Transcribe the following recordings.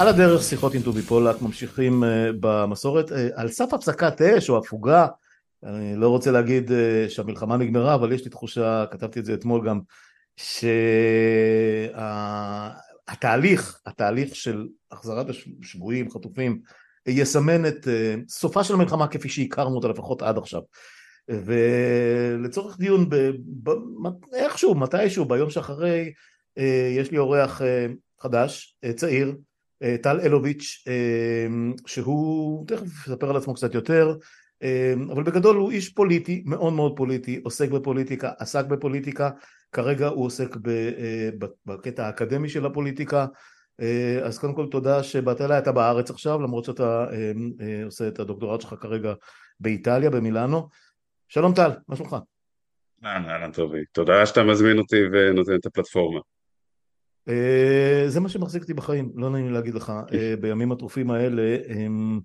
על הדרך שיחות עם טובי פולק ממשיכים uh, במסורת. uh, על סף הפסקת אש או הפוגה אני לא רוצה להגיד uh, שהמלחמה נגמרה אבל יש לי תחושה כתבתי את זה אתמול גם שהתהליך uh, התהליך של החזרת השבויים חטופים יסמן את סופה של המלחמה כפי שהכרנו אותה לפחות עד עכשיו. ולצורך דיון ב, ב, איכשהו מתישהו ביום שאחרי יש לי אורח חדש צעיר אה, טל אלוביץ' אה, שהוא תכף יספר על עצמו קצת יותר אה, אבל בגדול הוא איש פוליטי מאוד מאוד פוליטי עוסק בפוליטיקה עסק בפוליטיקה כרגע הוא עוסק בקטע האקדמי של הפוליטיקה אז קודם כל תודה שבאת אליי אתה בארץ עכשיו למרות שאתה עושה את הדוקטורט שלך כרגע באיטליה במילאנו. שלום טל מה שלומך? אהלן אהלן טובי. תודה שאתה מזמין אותי ונותן את הפלטפורמה. אה, זה מה שמחזיק אותי בחיים, לא נעים לי להגיד לך, אה, בימים הטרופים האלה הם...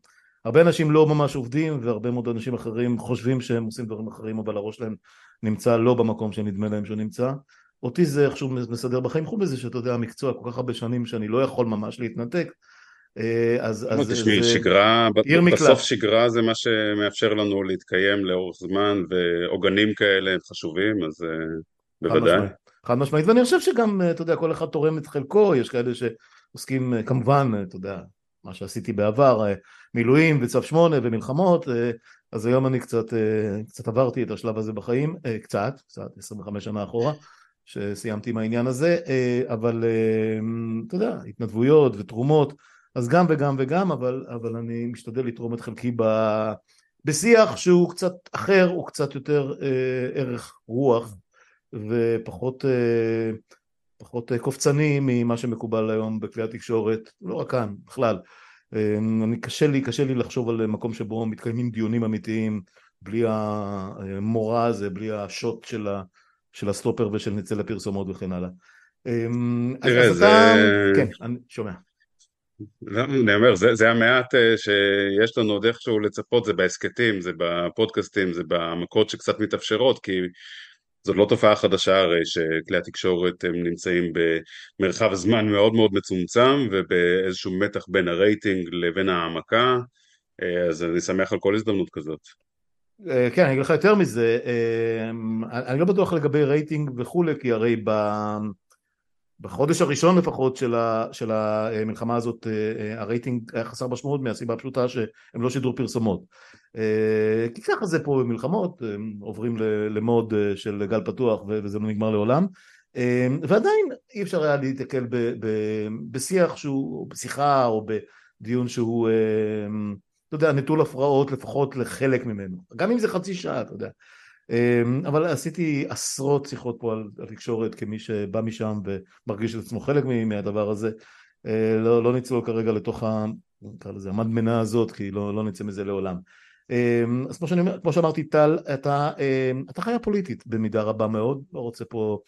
הרבה אנשים לא ממש עובדים והרבה מאוד אנשים אחרים חושבים שהם עושים דברים אחרים אבל הראש שלהם נמצא לא במקום שנדמה להם שהוא נמצא. אותי זה איכשהו מסדר בחיים חוץ מזה שאתה יודע המקצוע כל כך הרבה שנים שאני לא יכול ממש להתנתק אה, אז, אז תשמעי, שגרה, בסוף שגרה זה מה שמאפשר לנו להתקיים לאורך זמן ועוגנים כאלה הם חשובים אז בוודאי חד משמעית, ואני חושב שגם, אה, אתה יודע, כל אחד תורם את חלקו, יש כאלה שעוסקים, אה, כמובן, אה, אתה יודע, מה שעשיתי בעבר, מילואים וצו שמונה ומלחמות, אז היום אני קצת, קצת עברתי את השלב הזה בחיים, קצת, קצת, 25 שנה אחורה, שסיימתי עם העניין הזה, אבל אתה יודע, התנדבויות ותרומות, אז גם וגם וגם, אבל, אבל אני משתדל לתרום את חלקי ב... בשיח שהוא קצת אחר, הוא קצת יותר אה, ערך רוח ופחות אה, פחות אה, קופצני ממה שמקובל היום בכלי התקשורת, לא רק כאן, בכלל. אה, אני קשה לי, קשה לי לחשוב על מקום שבו מתקיימים דיונים אמיתיים בלי המורא הזה, בלי השוט של, ה, של הסטופר ושל נצא לפרסומות וכן הלאה. תראה, זה... אתה... כן, אני שומע. לא, אני אומר, זה, זה המעט שיש לנו עוד איכשהו לצפות, זה בהסכתים, זה בפודקאסטים, זה במכות שקצת מתאפשרות, כי זאת לא תופעה חדשה הרי שכלי התקשורת הם נמצאים במרחב זמן מאוד מאוד מצומצם ובאיזשהו מתח בין הרייטינג לבין העמקה אה, אז אני שמח על כל הזדמנות כזאת. אה, כן, אני אגיד לך יותר מזה, אה, אני לא בטוח לגבי רייטינג וכולי, כי הרי בחודש הראשון לפחות של, ה, של המלחמה הזאת אה, אה, הרייטינג היה חסר משמעות מהסיבה הפשוטה שהם לא שידרו פרסומות. אה, כי ככה זה פה במלחמות עוברים למוד של גל פתוח וזה לא נגמר לעולם. ועדיין אי אפשר היה להתקל בשיח שהוא בשיחה או בדיון שהוא אתה יודע נטול הפרעות לפחות לחלק ממנו. גם אם זה חצי שעה אתה יודע אבל עשיתי עשרות שיחות פה על התקשורת כמי שבא משם ומרגיש את עצמו חלק מהדבר הזה. אה, לא, לא נצלול כרגע לתוך ה... נקרא לזה המדמנה הזאת כי לא, לא נצא מזה לעולם. אמ, אז כמו, שאני, כמו שאמרתי טל אתה, אמ, אתה חיה פוליטית במידה רבה מאוד. לא רוצה פה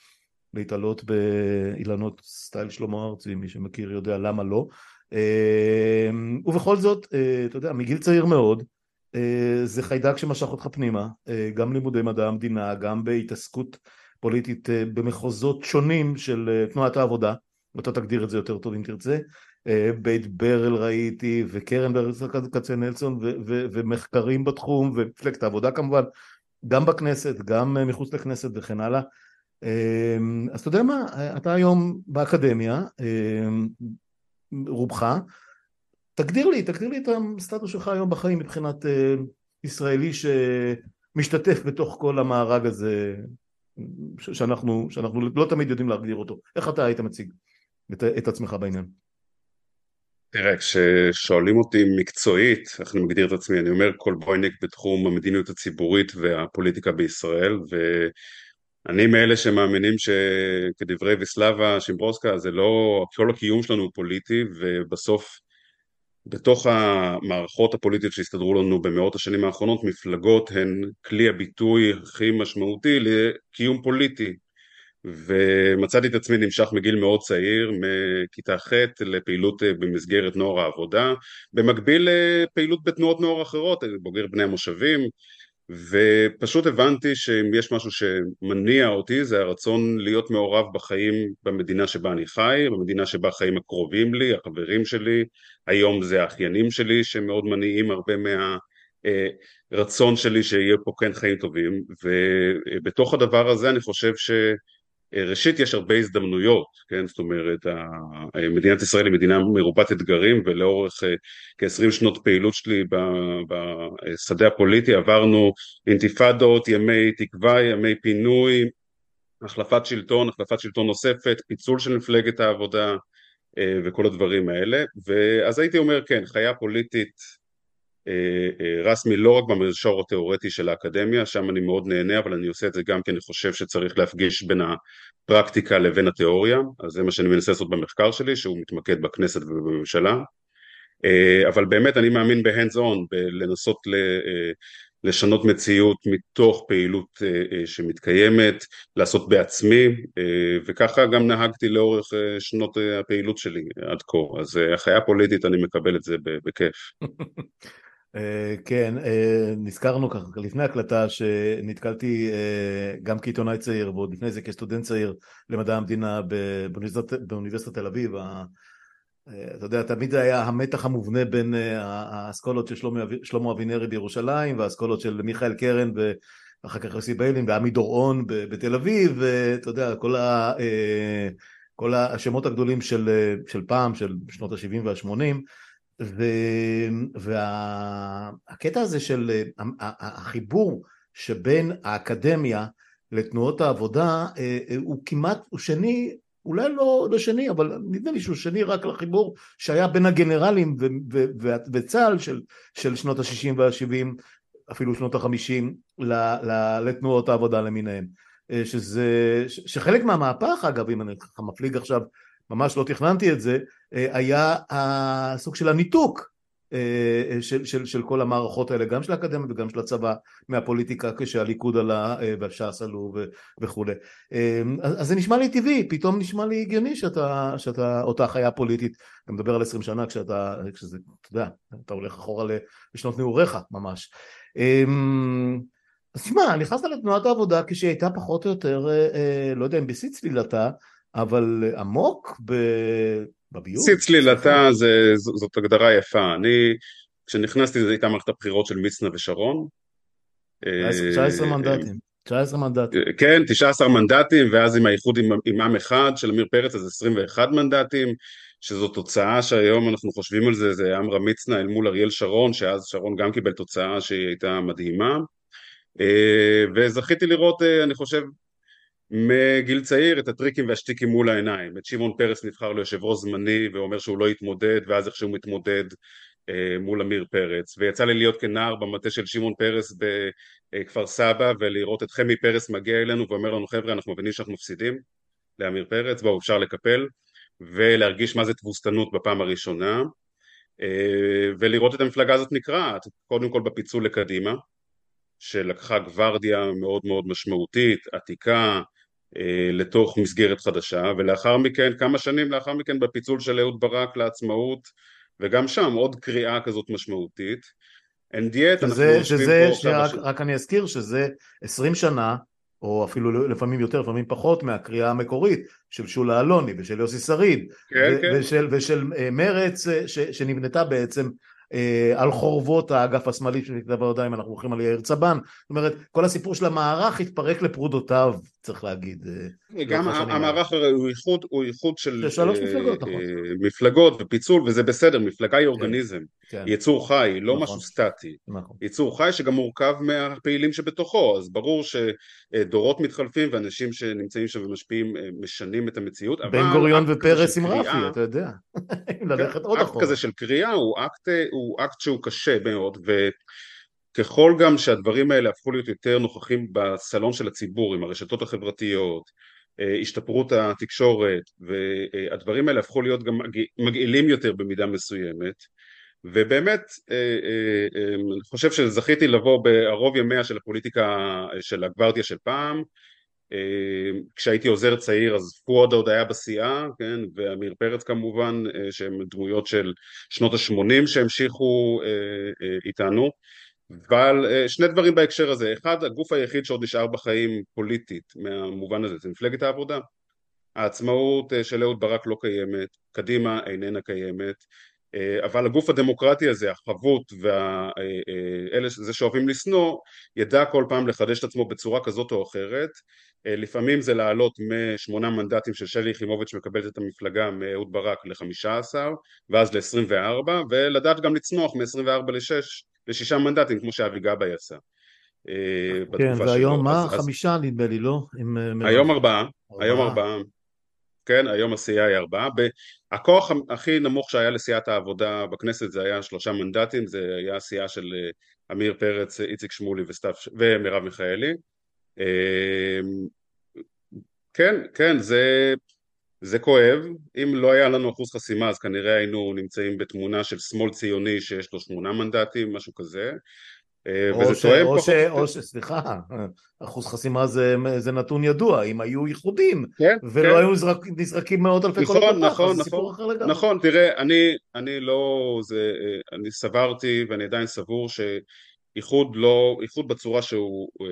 להתעלות באילנות סטייל שלמה ארצי מי שמכיר יודע למה לא. ובכל זאת אה, אתה יודע מגיל צעיר מאוד זה חיידק שמשך אותך פנימה, אה, גם לימודי מדע המדינה, גם בהתעסקות פוליטית אה, במחוזות שונים של תנועת העבודה, ואתה תגדיר את זה יותר טוב אם תרצה, בית ברל ראיתי, וקרן ברל כצנלסון, ומחקרים בתחום, ומפלגת העבודה כמובן, גם בכנסת, גם מחוץ לכנסת וכן הלאה. אז אתה יודע מה, אתה היום באקדמיה, רובך, תגדיר לי, תגדיר לי את הסטטוס שלך היום בחיים מבחינת אה, ישראלי שמשתתף בתוך כל המארג הזה שאנחנו, שאנחנו לא תמיד יודעים להגדיר אותו. איך אתה היית מציג את, את עצמך בעניין? תראה, כששואלים אותי מקצועית, איך אני מגדיר את עצמי, אני אומר כל בויניק בתחום המדיניות הציבורית והפוליטיקה בישראל, ואני מאלה שמאמינים שכדברי ויסלבה שימברוסקה, זה לא, כל הקיום שלנו הוא פוליטי, ובסוף בתוך המערכות הפוליטיות שהסתדרו לנו במאות השנים האחרונות, מפלגות הן כלי הביטוי הכי משמעותי לקיום פוליטי. ומצאתי את עצמי נמשך מגיל מאוד צעיר, מכיתה ח' לפעילות במסגרת נוער העבודה, במקביל לפעילות בתנועות נוער אחרות, בוגר בני המושבים, ופשוט הבנתי שאם יש משהו שמניע אותי זה הרצון להיות מעורב בחיים במדינה שבה אני חי, במדינה שבה חיים הקרובים לי, החברים שלי, היום זה האחיינים שלי שמאוד מניעים הרבה מהרצון שלי שיהיה פה כן חיים טובים. ובתוך הדבר הזה אני חושב ש... ראשית יש הרבה הזדמנויות, כן, זאת אומרת מדינת ישראל היא מדינה מרובת אתגרים ולאורך אה, כעשרים שנות פעילות שלי בשדה הפוליטי עברנו אינתיפאדות, ימי תקווה, ימי פינוי, החלפת שלטון, החלפת שלטון נוספת, פיצול של מפלגת העבודה אה, וכל הדברים האלה, ואז הייתי אומר כן, חיה פוליטית אה, אה, רסמי לא רק במישור התיאורטי של האקדמיה, שם אני מאוד נהנה, אבל אני עושה את זה גם כי אני חושב שצריך להפגיש בין הפרקטיקה לבין התיאוריה, אז זה מה שאני מנסה לעשות במחקר שלי, שהוא מתמקד בכנסת ובממשלה, אה, אבל באמת אני מאמין ב-hands on, בלנסות לשנות מציאות מתוך פעילות שמתקיימת, לעשות בעצמי, וככה גם נהגתי לאורך שנות הפעילות שלי עד כה, אז החיה הפוליטית אני מקבל את זה בכיף. אה, כן, אה, נזכרנו ככה לפני הקלטה שנתקלתי אה, גם כעיתונאי צעיר ועוד לפני זה כסטודנט צעיר למדע המדינה באוניברסיטת, תל אביב. אתה יודע, תמיד היה המתח המובנה בין האסכולות של שלמה אבינרי בירושלים והאסכולות של מיכאל קרן ואחר כך יוסי ביילין ועמי דורון בתל אביב ואתה יודע, כל, ה, כל השמות הגדולים של, של פעם, של שנות ה-70 וה-80 והקטע הזה של החיבור שבין האקדמיה לתנועות העבודה אה, אה, הוא כמעט, הוא שני, אולי לא, לא שני, אבל נדמה לי שהוא שני רק לחיבור שהיה בין הגנרלים וצה"ל של, של שנות ה-60 וה-70, אפילו שנות ה-50, לתנועות העבודה למיניהם. אה, שזה, שחלק מהמהפך אגב, אם אני ככה מפליג עכשיו ממש לא תכננתי את זה, אה, היה הסוג של הניתוק אה, אה, של, של, של כל המערכות האלה, גם של האקדמיה וגם של הצבא מהפוליטיקה כשהליכוד עלה והש"ס עלו וכולי. אז, אז זה נשמע לי טבעי, פתאום נשמע לי הגיוני שאתה, שאתה אותה חיה פוליטית, אתה מדבר על עשרים שנה כשאתה, כשזה, אתה יודע, אתה הולך אחורה לשנות נעוריך ממש. אז תשמע, נכנסת לתנועת העבודה כשהיא הייתה פחות או יותר, לא יודע אם בשיא צלילתה, אבל עמוק בביוב. שיא צלילתה זאת הגדרה יפה. אני, כשנכנסתי זו הייתה מערכת הבחירות של מצנע ושרון. 19 אה, מנדטים. 19 מנדטים. כן, 19 מנדטים, ואז עם האיחוד עם, עם עם אחד של עמיר פרץ, אז 21 מנדטים, שזו תוצאה שהיום אנחנו חושבים על זה, זה עמרם מצנע אל מול אריאל שרון, שאז שרון גם קיבל תוצאה שהיא הייתה מדהימה. אה, וזכיתי לראות, אה, אני חושב, מגיל צעיר את הטריקים והשטיקים מול העיניים. את שמעון פרס נבחר ליושב ראש זמני ואומר שהוא לא יתמודד ואז איך שהוא מתמודד אה, מול עמיר פרץ. ויצא לי להיות כנער במטה של שמעון פרס בכפר סבא ולראות את חמי פרס מגיע אלינו ואומר לנו חבר'ה אנחנו מבינים שאנחנו מפסידים לעמיר פרץ בואו אפשר לקפל. ולהרגיש מה זה תבוסתנות בפעם הראשונה. אה, ולראות את המפלגה הזאת נקרעת קודם כל בפיצול לקדימה שלקחה גוורדיה מאוד מאוד משמעותית, עתיקה, לתוך מסגרת חדשה ולאחר מכן כמה שנים לאחר מכן בפיצול של אהוד ברק לעצמאות וגם שם עוד קריאה כזאת משמעותית. And yet אנחנו יושבים פה עכשיו... רק, רק אני אזכיר שזה עשרים שנה או אפילו לפעמים יותר לפעמים פחות מהקריאה המקורית של שולה אלוני ושל יוסי שריד כן, כן. ושל, ושל אה, מרץ אה, ש, שנבנתה בעצם אה, על חורבות האגף השמאלי של כתב העבודה אם אנחנו הולכים על יאיר צבן. זאת אומרת כל הסיפור של המערך התפרק לפרודותיו צריך להגיד אה, גם המערך הרי הוא איחוד הוא איחוד של שלוש מפלגות נכון? מפלגות ופיצול וזה בסדר מפלגה היא כן, אורגניזם. כן. יצור חי לא נכון. משהו סטטי. נכון. יצור חי שגם מורכב מהפעילים שבתוכו אז ברור שדורות מתחלפים ואנשים שנמצאים שם ומשפיעים משנים את המציאות בן גוריון ופרס עם רפי אתה יודע. ללכת עוד אחורה. אקט כזה של קריאה הוא אקט הוא אקט שהוא קשה מאוד וככל גם שהדברים האלה הפכו להיות יותר נוכחים בסלון של הציבור עם הרשתות החברתיות אה, השתפרות התקשורת והדברים האלה הפכו להיות גם מגעילים יותר במידה מסוימת ובאמת אה, אה, אני חושב שזכיתי לבוא בערוב ימיה של הפוליטיקה של הגוורדיה של פעם כשהייתי עוזר צעיר אז פואד עוד היה בשיאה, כן, ועמיר פרץ כמובן, שהם דמויות של שנות ה-80 שהמשיכו איתנו, אבל שני דברים בהקשר הזה, אחד הגוף היחיד שעוד נשאר בחיים פוליטית מהמובן הזה זה מפלגת העבודה העצמאות של אהוד ברק לא קיימת, קדימה איננה קיימת אה, אבל הגוף הדמוקרטי הזה, החבוט ואלה זה שאוהבים לשנוא, ידע כל פעם לחדש את עצמו בצורה כזאת או אחרת. אה, לפעמים זה לעלות משמונה מנדטים של שלי יחימוביץ' מקבלת את המפלגה מאהוד ברק לחמישה עשר, ואז לעשרים וארבע, ולדעת גם לצנוח מ-24 לשש, לשישה מנדטים, כמו שאבי גבאי עשה. אה, כן, והיום מה? חמישה נדמה לי, לא? היום ארבעה, היום ארבעה. כן, היום הסיעה היא ארבעה. הכוח הכי נמוך שהיה לסיעת העבודה בכנסת זה היה שלושה מנדטים, זה היה הסיעה של אה, עמיר פרץ, איציק שמולי וסתיו, ומרב מיכאלי. כן, כן, זה, זה כואב. אם לא היה לנו אחוז חסימה אז כנראה היינו נמצאים בתמונה של שמאל ציוני שיש לו שמונה מנדטים, משהו כזה. אה, וזה ש, תואם או ש, או ש... סליחה, אחוז חסימה זה, זה נתון ידוע, אם היו ייחודים כן, ולא כן. היו נזרק, נזרקים מאות אלפי נכון, קולות בפח, נכון, זה סיפור נכון, אחר לגמרי. נכון, תראה, אני, אני לא, זה, אה, אני סברתי ואני עדיין סבור שאיחוד לא, איחוד בצורה שהוא אה,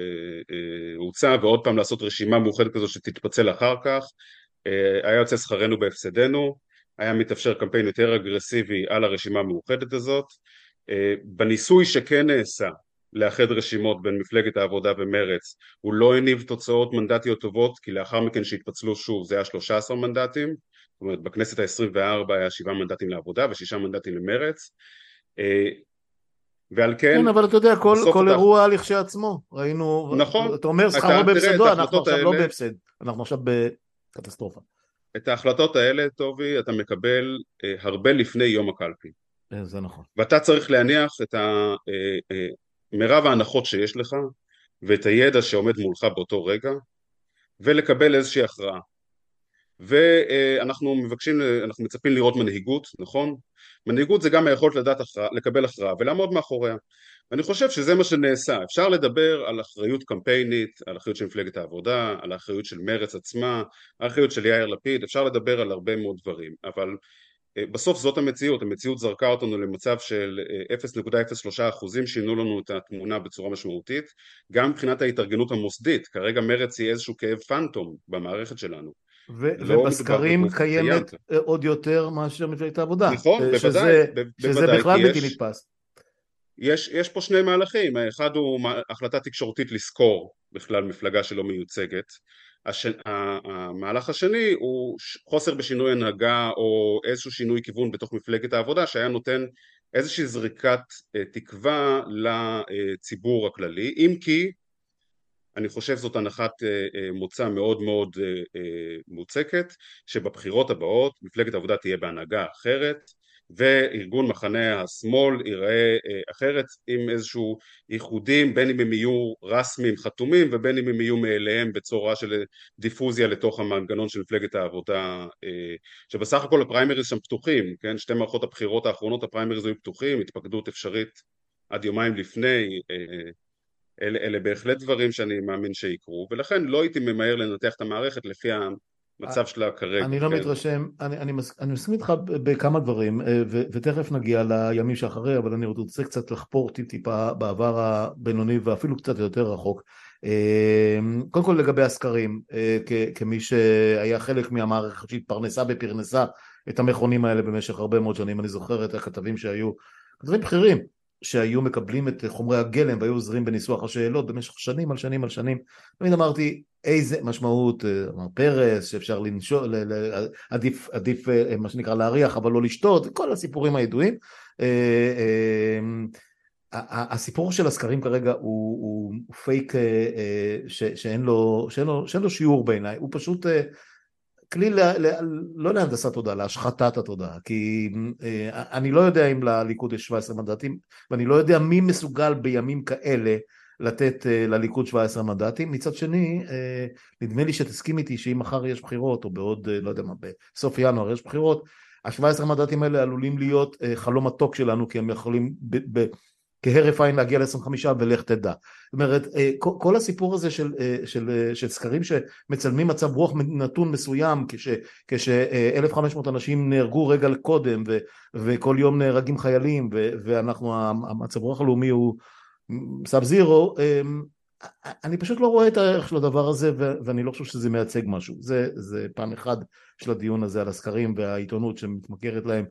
אה, הוצע ועוד פעם לעשות רשימה מאוחדת כזו שתתפצל אחר כך, אה, היה יוצא שכרנו בהפסדנו, היה מתאפשר קמפיין יותר אגרסיבי על הרשימה המאוחדת הזאת, אה, בניסוי שכן נעשה לאחד רשימות בין מפלגת העבודה ומרץ הוא לא הניב תוצאות מנדטיות טובות כי לאחר מכן שהתפצלו שוב זה היה 13 מנדטים. זאת אומרת בכנסת ה-24 היה 7 מנדטים לעבודה ו-6 מנדטים למרץ אה, ועל כן... כן, אבל אתה יודע, כל, כל אתה... אירוע לכשעצמו, ראינו... נכון. אתה אומר שכרו בהפסדו, אנחנו עכשיו לא האלה... לא בהפסד, אנחנו עכשיו בקטסטרופה. את ההחלטות האלה, טובי, אתה מקבל אה, הרבה לפני יום הקלפי. אה, זה נכון. ואתה צריך להניח את ה... מירב ההנחות שיש לך ואת הידע שעומד מולך באותו רגע ולקבל איזושהי הכרעה ואנחנו מבקשים, אנחנו מצפים לראות מנהיגות, נכון? מנהיגות זה גם היכולת לדעת הכרעה, לקבל הכרעה ולעמוד מאחוריה. ואני חושב שזה מה שנעשה, אפשר לדבר על אחריות קמפיינית, על אחריות של מפלגת העבודה, על האחריות של מרץ עצמה, על האחריות של יאיר לפיד, אפשר לדבר על הרבה מאוד דברים, אבל אה, בסוף זאת המציאות, המציאות זרקה אותנו למצב של 0.03 אה, אחוזים שינו לנו את התמונה בצורה משמעותית גם מבחינת ההתארגנות המוסדית, כרגע מרץ היא איזשהו כאב פנטום במערכת שלנו ו- לא ובסקרים קיימת קיים. אה, עוד יותר מאשר מפלגת העבודה. נכון, שזה, בוודאי, שזה בוודאי, בכלל בלתי נתפס. יש, יש פה שני מהלכים, האחד הוא החלטה תקשורתית לסקור בכלל מפלגה שלא מיוצגת. הש... המהלך השני הוא חוסר בשינוי הנהגה או איזשהו שינוי כיוון בתוך מפלגת העבודה שהיה נותן איזושהי זריקת אה, תקווה לציבור הכללי. אם כי אני חושב זאת הנחת אה, אה, מוצא מאוד מאוד מוצקת שבבחירות הבאות מפלגת העבודה תהיה בהנהגה אחרת וארגון מחנה השמאל ייראה אה, אחרת עם איזשהו ייחודים בין אם הם יהיו רשמיים חתומים ובין אם הם יהיו מאליהם בצורה של דיפוזיה לתוך המנגנון של מפלגת העבודה אה, שבסך הכל הפריימריז שם פתוחים כן? שתי מערכות הבחירות האחרונות הפריימריז היו פתוחים התפקדות אפשרית עד יומיים לפני אה, אלה, אלה בהחלט דברים שאני מאמין שיקרו ולכן לא הייתי ממהר לנתח את המערכת לפי מצב שלה כרגע. אני לא כן. מתרשם, אני, אני, מס, אני מסכים איתך בכמה דברים אה, ו, ותכף נגיע לימים שאחרי אבל אני רוצה קצת לחפור טיפה בעבר הבינוני ואפילו קצת יותר רחוק. אה, קודם כל לגבי הסקרים, אה, כמי שהיה חלק מהמערכת שהתפרנסה בפרנסה את המכונים האלה במשך הרבה מאוד שנים, אני זוכר את הכתבים שהיו, כתבים בכירים שהיו מקבלים את חומרי הגלם והיו עוזרים בניסוח השאלות במשך שנים על שנים על שנים. תמיד אמרתי, איזה משמעות, אה, אמר פרס, שאפשר לנשור, עדיף, עדיף אה, מה שנקרא להריח אבל לא לשתות, כל הסיפורים הידועים. אה, הסיפור של הסקרים כרגע הוא, הוא, הוא פייק ש, שאין, לו, שאין, לו, שאין לו שיעור בעיניי, הוא פשוט כלי ל, ל, לא להנדסת תודעה, להשחתת התודעה, כי אני לא יודע אם לליכוד יש 17 מנדטים, ואני לא יודע מי מסוגל בימים כאלה לתת uh, לליכוד 17 מנדטים, מצד שני uh, נדמה לי שתסכים איתי שאם מחר יש בחירות או בעוד uh, לא יודע מה בסוף ינואר יש בחירות ה-17 מנדטים האלה עלולים להיות uh, חלום מתוק שלנו כי הם יכולים ב- ב- כהרף עין להגיע ל-25 ולך תדע. זאת אומרת, כל הסיפור הזה של, של, של סקרים שמצלמים מצב רוח נתון מסוים כש-1500 אנשים נהרגו רגע קודם ו, וכל יום נהרגים חיילים ו, ואנחנו, המצב רוח הלאומי הוא סאב זירו, אני פשוט לא רואה את הערך של הדבר הזה ואני לא חושב שזה מייצג משהו, זה, זה פעם אחד של הדיון הזה על הסקרים והעיתונות שמתמכרת להם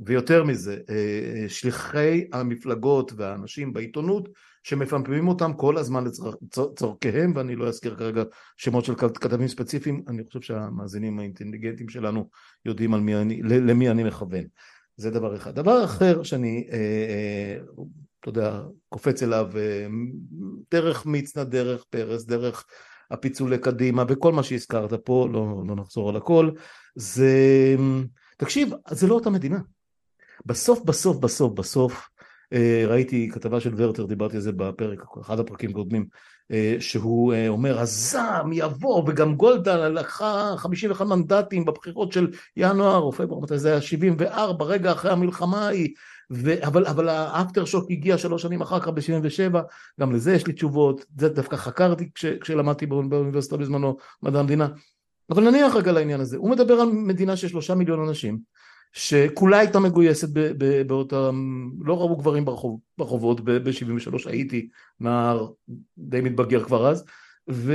ויותר מזה, אה, שליחי המפלגות והאנשים בעיתונות שמפמפמים אותם כל הזמן לצורכיהם ואני לא אזכיר כרגע שמות של כתבים ספציפיים, אני חושב שהמאזינים האינטליגנטים שלנו יודעים מי אני, למי אני מכוון, זה דבר אחד. דבר אחר שאני, אה, אה, אתה יודע, קופץ אליו דרך מצנע, דרך פרס, דרך הפיצולי קדימה וכל מה שהזכרת פה, לא, לא נחזור על הכל, זה, תקשיב, זה לא אותה מדינה. בסוף בסוף בסוף בסוף אה, ראיתי כתבה של ורטר, דיברתי על זה בפרק, אחד הפרקים קודמים, אה, שהוא אה, אומר הזעם יבוא וגם גולדה לקחה 51 מנדטים בבחירות של ינואר או פברואר, מתי זה היה? 74, רגע אחרי המלחמה ההיא, ו... אבל, אבל האפטר שוק הגיע שלוש שנים אחר כך ב-77, גם לזה יש לי תשובות, זה דווקא חקרתי כש, כשלמדתי באוניברסיטה בזמנו, מדע המדינה, אבל נניח רגע לעניין הזה, הוא מדבר על מדינה של שלושה מיליון אנשים, שכולה הייתה מגויסת באותם, לא ראו גברים ברחוב, ברחובות ב-73, הייתי נער די מתבגר כבר אז, ו,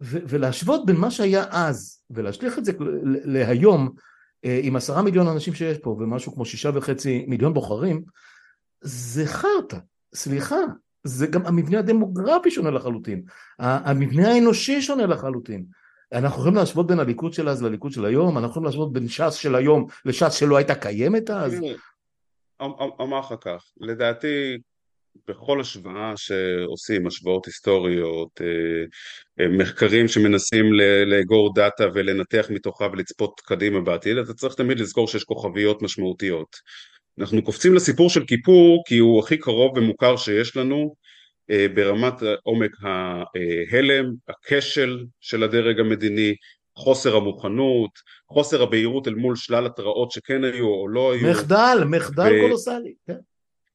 ו, ולהשוות בין מה שהיה אז ולהשליך את זה להיום אה, עם עשרה מיליון אנשים שיש פה ומשהו כמו שישה וחצי מיליון בוחרים, זה חרטא, סליחה, זה גם המבנה הדמוגרפי שונה לחלוטין, המבנה האנושי שונה לחלוטין. אנחנו יכולים להשוות בין הליכוד של אז לליכוד של היום? אנחנו יכולים להשוות בין ש"ס של היום לש"ס שלא הייתה קיימת אז? אומר לך כך, לדעתי בכל השוואה שעושים, השוואות היסטוריות, אה, אה, מחקרים שמנסים לאגור דאטה ולנתח מתוכה ולצפות קדימה בעתיד, אתה צריך תמיד לזכור שיש כוכביות משמעותיות. אנחנו קופצים לסיפור של כיפור כי הוא הכי קרוב ומוכר שיש לנו, ברמת עומק ההלם, הכשל של הדרג המדיני, חוסר המוכנות, חוסר הבהירות אל מול שלל התראות שכן היו או לא היו. מחדל, מחדל ו... קולוסלי, כן.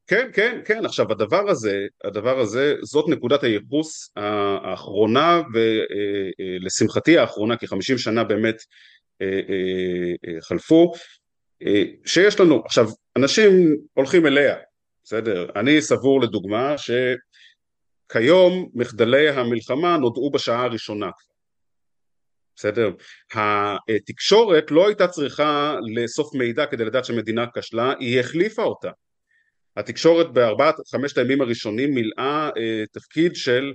כן, כן, כן, עכשיו הדבר הזה, הדבר הזה, זאת נקודת הייחוס האחרונה ולשמחתי אה, אה, האחרונה, כי חמישים שנה באמת חלפו, שיש לנו, עכשיו אנשים הולכים אליה, בסדר, אני סבור לדוגמה ש... כיום מחדלי המלחמה נודעו בשעה הראשונה בסדר? התקשורת לא הייתה צריכה לאסוף מידע כדי לדעת שמדינה כשלה, היא החליפה אותה. התקשורת בארבעת, חמשת הימים הראשונים מילאה אה, תפקיד של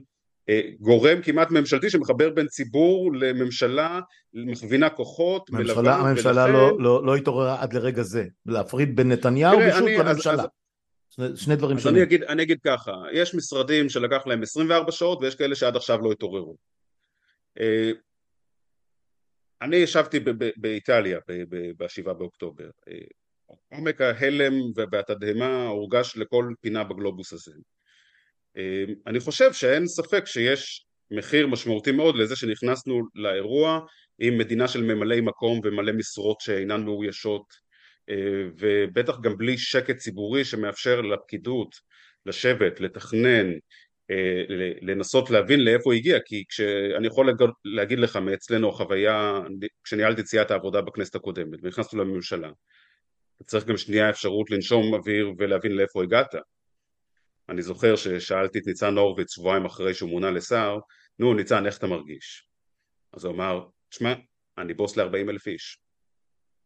אה, גורם כמעט ממשלתי שמחבר בין ציבור לממשלה, מכווינה כוחות, מלווה, הממשלה ולכן... לא, לא, לא התעוררה עד לרגע זה, להפריד בין נתניהו ושוב לממשלה. אז, שני דברים שונים. אני אגיד, אני אגיד ככה, יש משרדים שלקח להם 24 שעות ויש כאלה שעד עכשיו לא התעוררו. אה, אני ישבתי באיטליה ב-7 באוקטובר. אה, עומק ההלם והתדהמה הורגש לכל פינה בגלובוס הזה. אה, אני חושב שאין ספק שיש מחיר משמעותי מאוד לזה שנכנסנו לאירוע עם מדינה של ממלאי מקום ומלא משרות שאינן מאוישות ובטח גם בלי שקט ציבורי שמאפשר לפקידות לשבת, לתכנן, אה, לנסות להבין לאיפה הוא הגיע כי כשאני יכול להגיד לך מאצלנו החוויה כשניהלתי ציית העבודה בכנסת הקודמת ונכנסנו לממשלה צריך גם שנייה אפשרות לנשום אוויר ולהבין לאיפה הגעת. אני זוכר ששאלתי את ניצן הורוביץ שבועיים אחרי שהוא מונה לשר נו ניצן איך אתה מרגיש? אז הוא אמר תשמע אני בוס ל-40 אלף איש.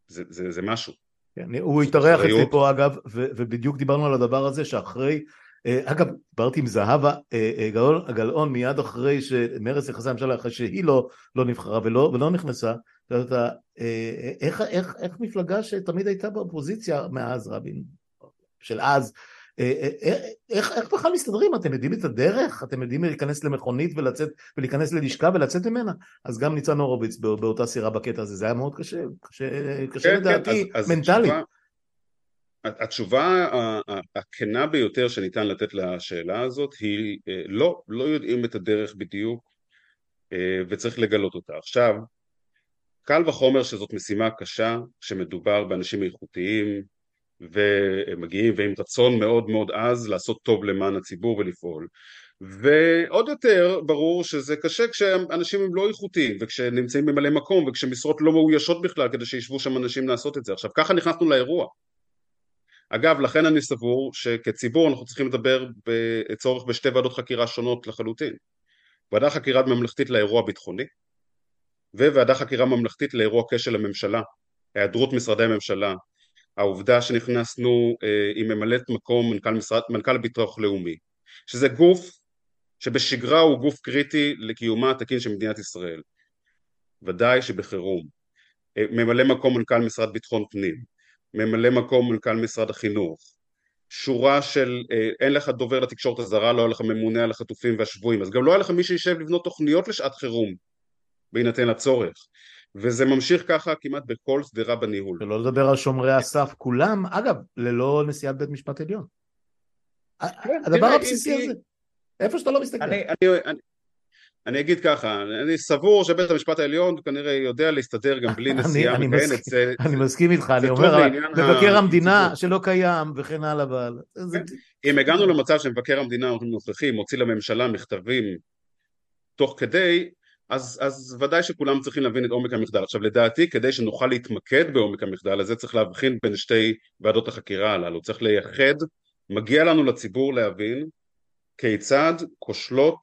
זה, זה, זה משהו כן, הוא התארח אצלי פה אגב, ובדיוק דיברנו על הדבר הזה שאחרי, אה, אגב, דיברתי עם זהבה אה, אה, גלאון, גלאון מיד אחרי שמרצ נכנסה לממשלה, אחרי שהיא לא, לא נבחרה ולא, ולא נכנסה, אתה, איך, איך, איך מפלגה שתמיד הייתה באופוזיציה מאז רבין, של אז, אה, אה, אה, איך, איך בכלל מסתדרים? אתם יודעים את הדרך? אתם יודעים להיכנס למכונית ולצאת, ולהיכנס ללשכה ולצאת ממנה? אז גם ניצן הורוביץ באותה סירה בקטע הזה, זה היה מאוד קשה, קשה, קשה כן, לדעתי, כן, אז, מנטלית. אז התשובה, התשובה הכנה ביותר שניתן לתת לשאלה הזאת היא לא, לא יודעים את הדרך בדיוק וצריך לגלות אותה. עכשיו, קל וחומר שזאת משימה קשה, שמדובר באנשים איכותיים, ומגיעים ועם רצון מאוד מאוד עז לעשות טוב למען הציבור ולפעול. ועוד יותר ברור שזה קשה כשאנשים הם לא איכותיים וכשנמצאים במלא מקום וכשמשרות לא מאוישות בכלל כדי שישבו שם אנשים לעשות את זה. עכשיו ככה נכנסנו לאירוע. אגב, לכן אני סבור שכציבור אנחנו צריכים לדבר בצורך בשתי ועדות חקירה שונות לחלוטין. ועדה חקירה ממלכתית לאירוע הביטחוני, וועדה חקירה ממלכתית לאירוע כשל הממשלה, היעדרות משרדי הממשלה, העובדה שנכנסנו אה, עם ממלאת מקום מנכ"ל, משרד, מנכ"ל הביטוח לאומי, שזה גוף שבשגרה הוא גוף קריטי לקיומה התקין של מדינת ישראל, ודאי שבחירום, אה, ממלא מקום מנכ"ל משרד ביטחון פנים, ממלא מקום מנכ"ל משרד החינוך, שורה של אה, אין לך דובר לתקשורת הזרה, לא היה לך ממונה על החטופים והשבויים, אז גם לא היה לך מי שישב לבנות תוכניות לשעת חירום בהינתן הצורך וזה ממשיך ככה כמעט בכל שדרה בניהול. שלא לדבר על שומרי הסף כולם, אגב, ללא נשיאת בית משפט עליון. כן, הדבר הבסיסי הזה, איפה שאתה לא מסתכל. אני, אגיד ככה, אני סבור שבית המשפט העליון כנראה יודע להסתדר גם בלי נשיאה מכהנת. אני מסכים איתך, אני אומר, מבקר המדינה שלא קיים וכן הלאה. אבל... אם הגענו למצב שמבקר המדינה הנוכחי מוציא לממשלה מכתבים תוך כדי, אז, אז ודאי שכולם צריכים להבין את עומק המחדל. עכשיו לדעתי כדי שנוכל להתמקד בעומק המחדל הזה צריך להבחין בין שתי ועדות החקירה הללו, צריך לייחד, מגיע לנו לציבור להבין כיצד כושלות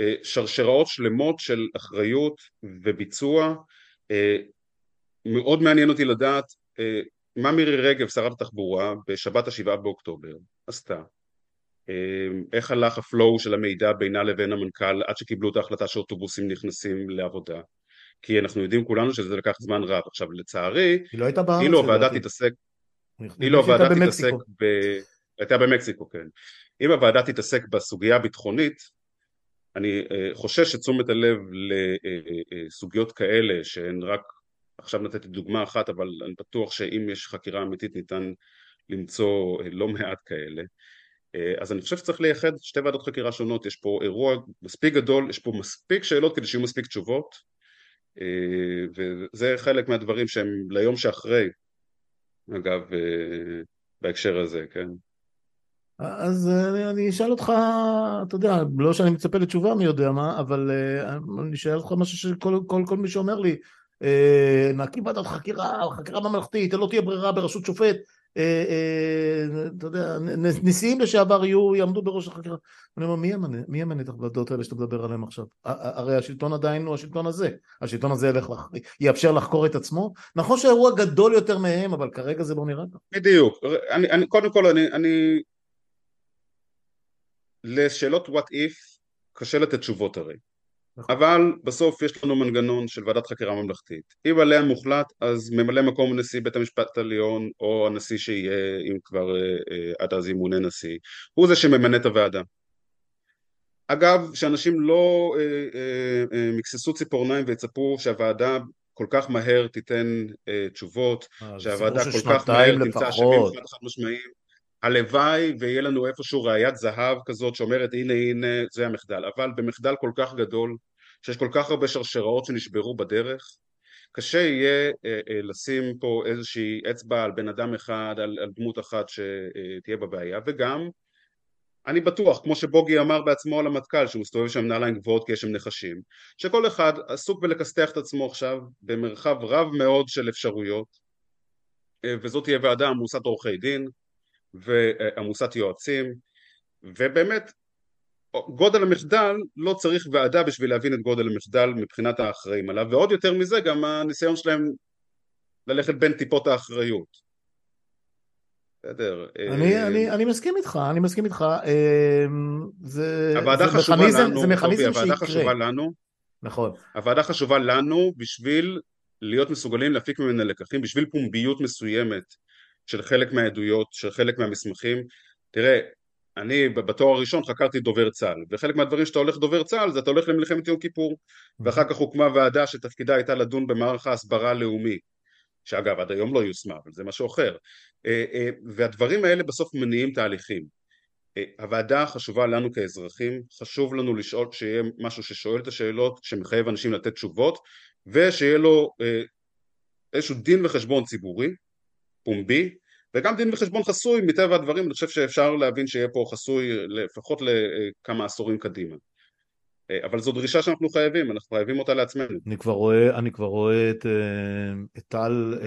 אה, שרשראות שלמות של אחריות וביצוע. אה, מאוד מעניין אותי לדעת אה, מה מירי רגב, שרת התחבורה, בשבת השבעה באוקטובר עשתה. איך הלך הפלואו של המידע בינה לבין המנכ"ל עד שקיבלו את ההחלטה שאוטובוסים נכנסים לעבודה. כי אנחנו יודעים כולנו שזה לקח זמן רב. עכשיו לצערי, היא לא הייתה בארץ, אילו הוועדה תתעסק, אילו הוועדה תתעסק, ב... הייתה במקסיקו, כן. אם הוועדה תתעסק בסוגיה הביטחונית, אני אה, חושש שתשומת הלב לסוגיות אה, אה, כאלה שהן רק, עכשיו נתתי דוגמה אחת אבל אני בטוח שאם יש חקירה אמיתית ניתן למצוא לא מעט כאלה אז אני חושב שצריך לייחד שתי ועדות חקירה שונות, יש פה אירוע מספיק גדול, יש פה מספיק שאלות כדי שיהיו מספיק תשובות וזה חלק מהדברים שהם ליום שאחרי אגב בהקשר הזה, כן? אז אני, אני אשאל אותך, אתה יודע, לא שאני מצפה לתשובה מי יודע מה, אבל אני אשאל אותך משהו שכל כל, כל מי שאומר לי, נקים ועדת חקירה, חקירה ממלכתית, לא תהיה ברירה בראשות שופט, אתה יודע, נשיאים לשעבר יהיו, יעמדו בראש החקירה. אני אומר, מי ימנה, את הוועדות האלה שאתה מדבר עליהן עכשיו? הרי השלטון עדיין הוא השלטון הזה, השלטון הזה ילך. יאפשר לחקור את עצמו. נכון שהאירוע גדול יותר מהם, אבל כרגע זה לא נראה ככה. בדיוק. קודם כל, אני, לשאלות what if קשה לתת תשובות הרי. אבל בסוף יש לנו מנגנון של ועדת חקירה ממלכתית. אם עליה מוחלט אז ממלא מקום נשיא בית המשפט העליון או הנשיא שיהיה אם כבר אה, אה, עד אז ימונה נשיא. הוא זה שממנה את הוועדה. אגב שאנשים לא אה, אה, אה, מקססו ציפורניים ויצפו שהוועדה כל כך מהר תיתן אה, תשובות שהוועדה כל כך מהר תמצא אשמים חד משמעיים הלוואי ויהיה לנו איפשהו ראיית זהב כזאת שאומרת הנה הנה זה המחדל. אבל במחדל כל כך גדול שיש כל כך הרבה שרשראות שנשברו בדרך קשה יהיה אה, אה, לשים פה איזושהי אצבע על בן אדם אחד על, על דמות אחת שתהיה בבעיה. וגם אני בטוח כמו שבוגי אמר בעצמו על המטכ"ל שהוא מסתובב שם נעליים גבוהות כי יש שם נחשים שכל אחד עסוק בלכסתח את עצמו עכשיו במרחב רב מאוד של אפשרויות אה, וזאת תהיה ועדה עמוסת עורכי דין ועמוסת יועצים ובאמת גודל המחדל לא צריך ועדה בשביל להבין את גודל המחדל מבחינת האחראים עליו ועוד יותר מזה גם הניסיון שלהם ללכת בין טיפות האחריות בסדר. אני, אה, אני, אני מסכים איתך, אני מסכים איתך. אה, זה, הוועדה זה חשובה מכניזם, לנו, זה מכניזם טובי, הוועדה חשובה לנו. נכון. הוועדה חשובה לנו בשביל להיות מסוגלים להפיק ממנה לקחים, בשביל פומביות מסוימת של חלק מהעדויות, של חלק מהמסמכים. תראה, אני בתואר הראשון חקרתי דובר צה"ל, וחלק מהדברים שאתה הולך דובר צה"ל זה אתה הולך למלחמת יום כיפור, ואחר כך הוקמה ועדה שתפקידה הייתה לדון במערך ההסברה הלאומי, שאגב עד היום לא יושמה, אבל זה משהו אחר, אה, אה, והדברים האלה בסוף מניעים תהליכים. אה, הוועדה חשובה לנו כאזרחים, חשוב לנו לשאול, שיהיה משהו ששואל את השאלות, שמחייב אנשים לתת תשובות, ושיהיה לו איזשהו דין וחשבון ציבורי, פומבי, וגם דין וחשבון חסוי מטבע הדברים אני חושב שאפשר להבין שיהיה פה חסוי לפחות לכמה עשורים קדימה אבל זו דרישה שאנחנו חייבים, אנחנו חייבים אותה לעצמנו. אני כבר רואה, אני כבר רואה את, אה, את טל אה,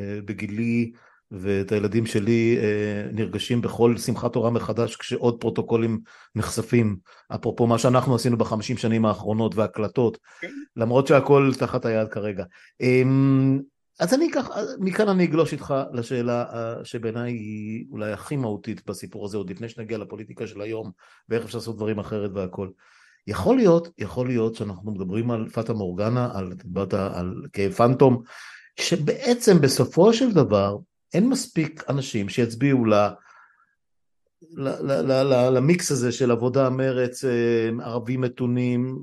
אה, בגילי ואת הילדים שלי אה, נרגשים בכל שמחת תורה מחדש כשעוד פרוטוקולים נחשפים, אפרופו מה שאנחנו עשינו בחמישים שנים האחרונות והקלטות, כן. למרות שהכל תחת היד כרגע. אז אני אקח, מכאן אני אגלוש איתך לשאלה אה, שבעיניי היא אולי הכי מהותית בסיפור הזה, עוד לפני שנגיע לפוליטיקה של היום, ואיך אפשר לעשות דברים אחרת והכל. יכול להיות, יכול להיות שאנחנו מדברים על פאטה מורגנה, על, דיברת על כאב פנטום, שבעצם בסופו של דבר אין מספיק אנשים שיצביעו ל... למיקס הזה של עבודה, מרץ, אה, ערבים מתונים,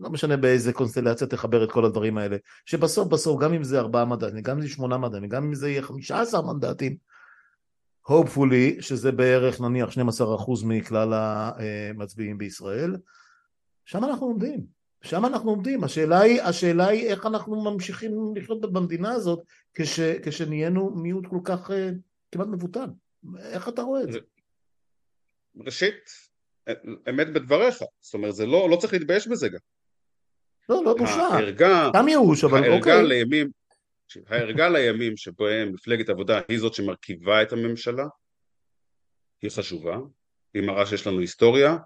לא משנה באיזה קונסטלציה תחבר את כל הדברים האלה, שבסוף בסוף גם אם זה ארבעה מנדטים, גם אם זה שמונה מנדטים, גם אם זה יהיה חמישה עשר מנדטים, hopefully שזה בערך נניח 12% מכלל המצביעים בישראל, שם אנחנו עומדים, שם אנחנו עומדים, השאלה היא, השאלה היא איך אנחנו ממשיכים לחיות במדינה הזאת כש, כשנהיינו מיעוט כל כך uh, כמעט מבוטל, איך אתה רואה את זה? ראשית, אמת בדבריך, זאת אומרת זה לא, לא צריך להתבייש בזה גם לא, לא בושה. הערגה, גם ייאוש, אבל הערגה אוקיי. לימים, הערגה לימים שבהם מפלגת עבודה היא זאת שמרכיבה את הממשלה, היא חשובה, היא מראה שיש לנו היסטוריה,